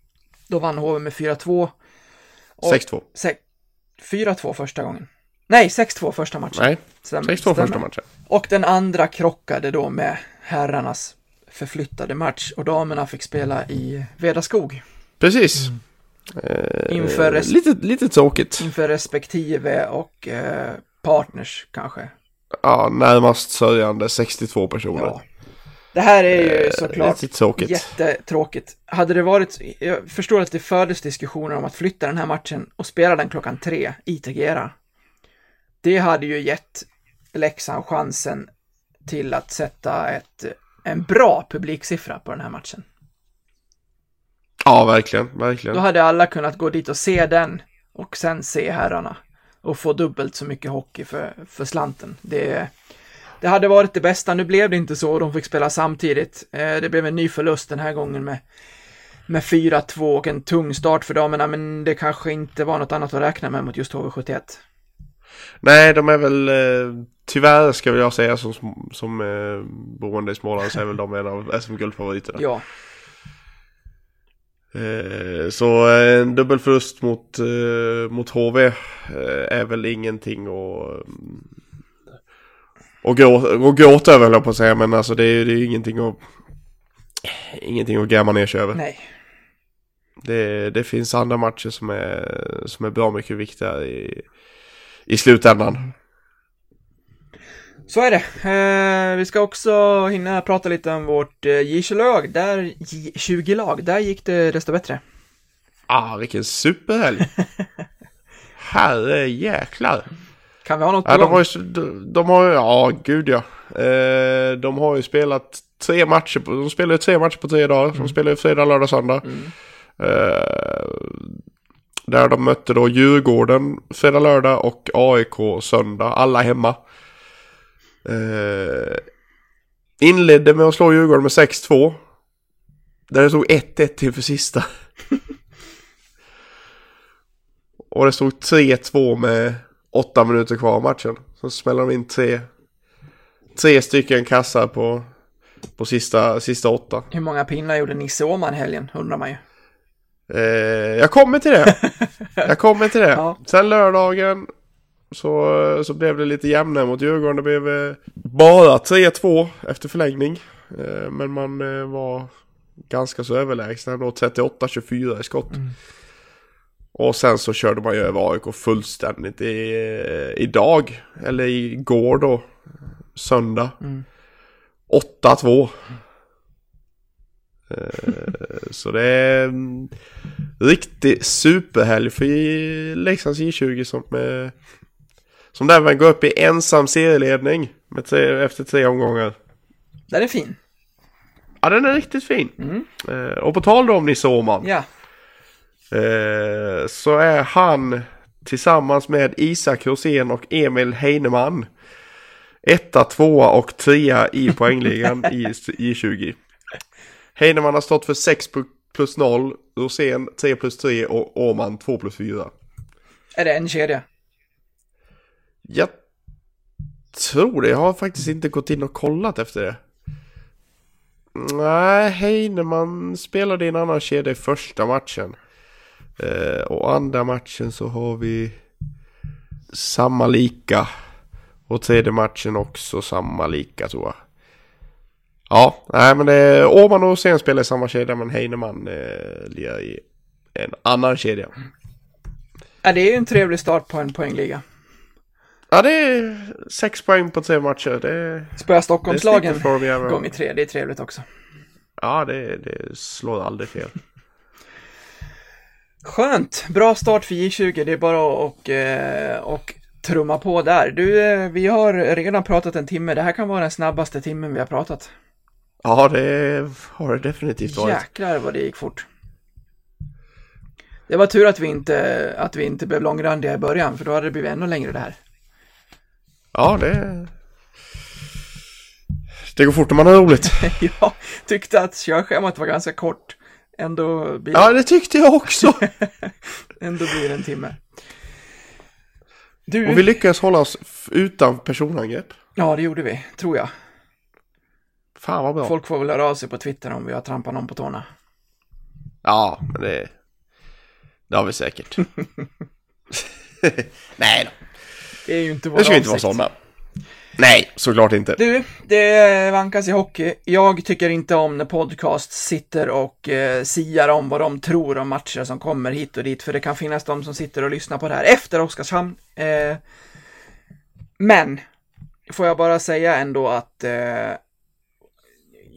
Då vann HV med 4-2. Och 6-2. se- 4-2 första gången. Nej, 6-2 första matchen. Nej, Stämmer, 6-2 stämmer. första matchen. Och den andra krockade då med herrarnas förflyttade match och damerna fick spela i Vedaskog Precis. Mm. Eh, Inför res- lite, lite tråkigt. inför respektive och eh, partners kanske. Ja, närmast sörjande 62 personer. Ja. Det här är ju såklart Lite tråkigt. jättetråkigt. Hade det varit, jag förstår att det fördes diskussioner om att flytta den här matchen och spela den klockan tre i Tegera. Det hade ju gett Leksand chansen till att sätta ett, en bra publiksiffra på den här matchen. Ja, verkligen, verkligen. Då hade alla kunnat gå dit och se den och sen se herrarna och få dubbelt så mycket hockey för, för slanten. Det, det hade varit det bästa. Nu blev det inte så. De fick spela samtidigt. Eh, det blev en ny förlust den här gången med, med 4-2 och en tung start för damerna, men det kanske inte var något annat att räkna med mot just HV71. Nej, de är väl eh, tyvärr ska jag säga som, som eh, boende i Småland så är väl de en av SM-guldfavoriterna. Ja, Eh, så en dubbelförlust mot, eh, mot HV eh, är väl ingenting att och gå, och gråta över höll jag på att säga men alltså det är, är ingenting att ingenting att gräma ner sig över. nej. Det, det finns andra matcher som är, som är bra mycket viktigare i, i slutändan. Så är det. Eh, vi ska också hinna prata lite om vårt eh, J20-lag. Där, J20-lag, där gick det desto bättre. Ah, vilken superhelg! Herre jäklar! Kan vi ha något Ja, de har ju, de, de har ju, ja gud ja. Eh, de har ju spelat tre matcher, på, de spelar ju tre matcher på tre dagar. De spelar ju fredag, lördag, söndag. Eh, där de mötte då Djurgården fredag, lördag och AIK söndag. Alla hemma. Eh, inledde med att slå Djurgården med 6-2. Där det stod 1-1 till för sista. och det stod 3-2 med 8 minuter kvar av matchen. Så smäller de in tre, tre stycken kassar på, på sista, sista åtta. Hur många pinnar gjorde Nisse Åhman i helgen, undrar man ju. Eh, jag kommer till det. Jag kommer till det. Ja. Sen lördagen så, så blev det lite jämnare mot Djurgården. Det blev eh, bara 3-2 efter förlängning. Eh, men man eh, var ganska så överlägsna ändå. 38-24 i skott. Och sen så körde man ju över AIK fullständigt i, eh, idag. Eller igår då. Söndag. 8-2. Eh, Så det är en riktig superhelg för Leksands J20 som, eh, som därmed går upp i ensam serieledning med tre, efter tre omgångar. Den är fin. Ja, den är riktigt fin. Eh, och på tal då om Nisse Åhman. Ja, så är han tillsammans med Isak Rosén och Emil Heinemann etta, tvåa och trea i poängligan i I20. Heinemann har stått för 6 plus 0, Rosén 3 plus 3 och Åhman 2 plus 4. är det en kedja? Jag tror det. Jag har faktiskt inte gått in och kollat efter det. Nej, Heinemann spelade i en annan kedja i första matchen. Eh, och andra matchen så har vi samma lika. Och tredje matchen också samma lika tror jag. Ja, nej men det är Åman och Rosén spelar i samma kedja men Heinemann eh, lirar i en annan kedja. Ja, det är ju en trevlig start på en poängliga. Ja, det är sex poäng på tre matcher. Det. Spöa Stockholmslagen Det gånger tre, det är trevligt också. Ja, det, det slår aldrig fel. Skönt, bra start för J20, det är bara att och, eh, och trumma på där. Du, eh, vi har redan pratat en timme, det här kan vara den snabbaste timmen vi har pratat. Ja, det har det definitivt varit. Jäklar vad det gick fort. Det var tur att vi inte, att vi inte blev långrandiga i början, för då hade det blivit ännu längre det här. Ja, det... Det går fort när man har roligt. Jag tyckte att körschemat var ganska kort. Ändå blir, Ja, det tyckte jag också. ändå blir det en timme. Du, Och vi lyckades hålla oss utan personangrepp. ja det gjorde vi, tror jag. Fan vad bra. Folk får väl höra av sig på Twitter om vi har trampat någon på tårna. Ja, men det... Det har vi säkert. Nej då. Det är ju inte vår Det ska inte vara sådana. Nej, såklart inte. Du, det vankas i hockey. Jag tycker inte om när podcast sitter och eh, siar om vad de tror om matcher som kommer hit och dit, för det kan finnas de som sitter och lyssnar på det här efter Oskarshamn. Eh, men, får jag bara säga ändå att eh,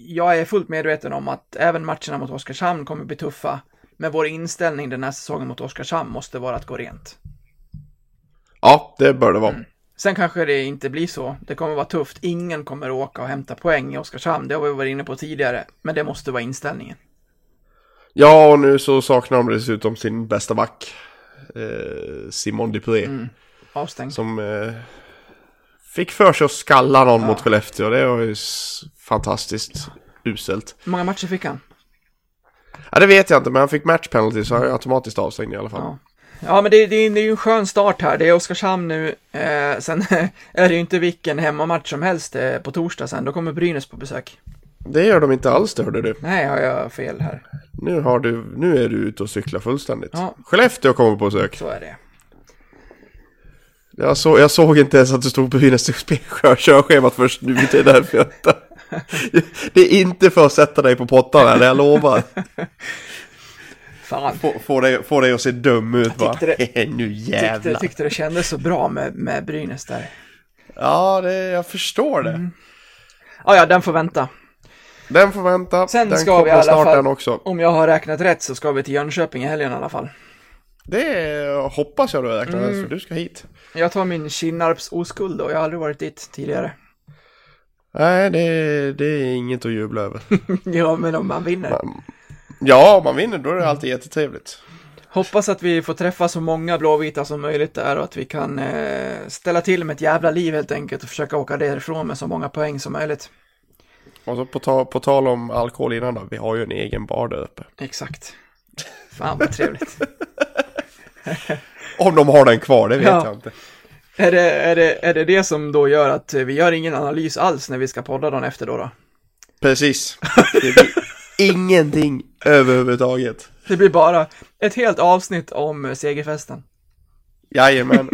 jag är fullt medveten om att även matcherna mot Oskarshamn kommer bli tuffa, men vår inställning den här säsongen mot Oskarshamn måste vara att gå rent. Ja, det bör det vara. Sen kanske det inte blir så. Det kommer vara tufft. Ingen kommer åka och hämta poäng i Oskarshamn. Det har vi varit inne på tidigare. Men det måste vara inställningen. Ja, och nu så saknar de dessutom sin bästa back. Eh, Simon Dupré. Avstängd. Som eh, fick för sig att skalla någon mot Skellefteå. Det var ju fantastiskt uselt. Hur många matcher fick han? Ja, det vet jag inte, men han fick match penalty så han är automatiskt avstängd i alla fall. Ja. Ja, men det, det, det är ju en skön start här. Det är Oskarshamn nu. Eh, sen är det ju inte vilken hemmamatch som helst eh, på torsdag sen. Då kommer Brynäs på besök. Det gör de inte alls det hörde du. Nej, har jag fel här? Nu, har du. nu är du ute och cyklar fullständigt. Ja. Skellefteå kommer på besök. Så är det. Jag, så, jag såg inte ens att det stod på Brynäs körschemat först nu. Det är därför jag inte... Det är inte för att sätta dig på pottarna, det jag lovar. Fan. Få, få, dig, få dig att se dum ut tyckte det- nu Tyckte, jävlar. tyckte det kändes så bra med, med Brynäs där. Ja, det, jag förstår det. Mm. Ja, ja, den får vänta. Den får vänta. Sen den ska vi i alla fall, också. om jag har räknat rätt så ska vi till Jönköping i helgen i alla fall. Det hoppas jag du har räknat Mm. rätt, för du ska hit. Jag tar min Kinnarps oskuld och jag har aldrig varit dit tidigare. Nej, det, det är inget att jubla över. ja, men om man vinner. Ja, om man vinner då är det alltid jättetrevligt. Hoppas att vi får träffa så många blåvita som möjligt där och att vi kan eh, ställa till med ett jävla liv helt enkelt och försöka åka därifrån med så många poäng som möjligt. Och så på, ta, på tal om alkohol innan då, vi har ju en egen bar där uppe. Exakt. Fan vad trevligt. Om de har den kvar, det vet Ja. jag inte. Är, det, är, det, är det det som då gör att vi gör ingen analys alls när vi ska podda dagen efter då? då? Precis. Det blir ingenting överhuvudtaget. Det blir bara ett helt avsnitt om segerfesten. Jajamän.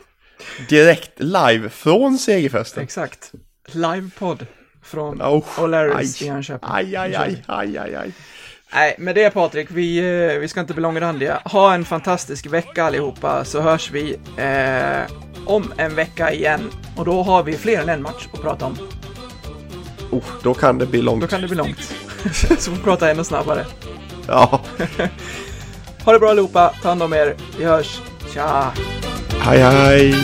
Direkt live från segerfesten. Exakt. Livepodd från Oh, O'Larrys i Jönköping. Aj, aj, aj, aj, aj, aj. Nej, med det Patrik, vi, eh, vi ska inte bli långrandiga. Ha en fantastisk vecka allihopa, så hörs vi eh, om en vecka igen. Och då har vi fler än en match att prata om. Oh, då kan det bli långt. Då kan det bli långt. så vi pratar ännu snabbare. Ja, Ha det bra allihopa, ta hand om er. Vi hörs. Tja! hej hej.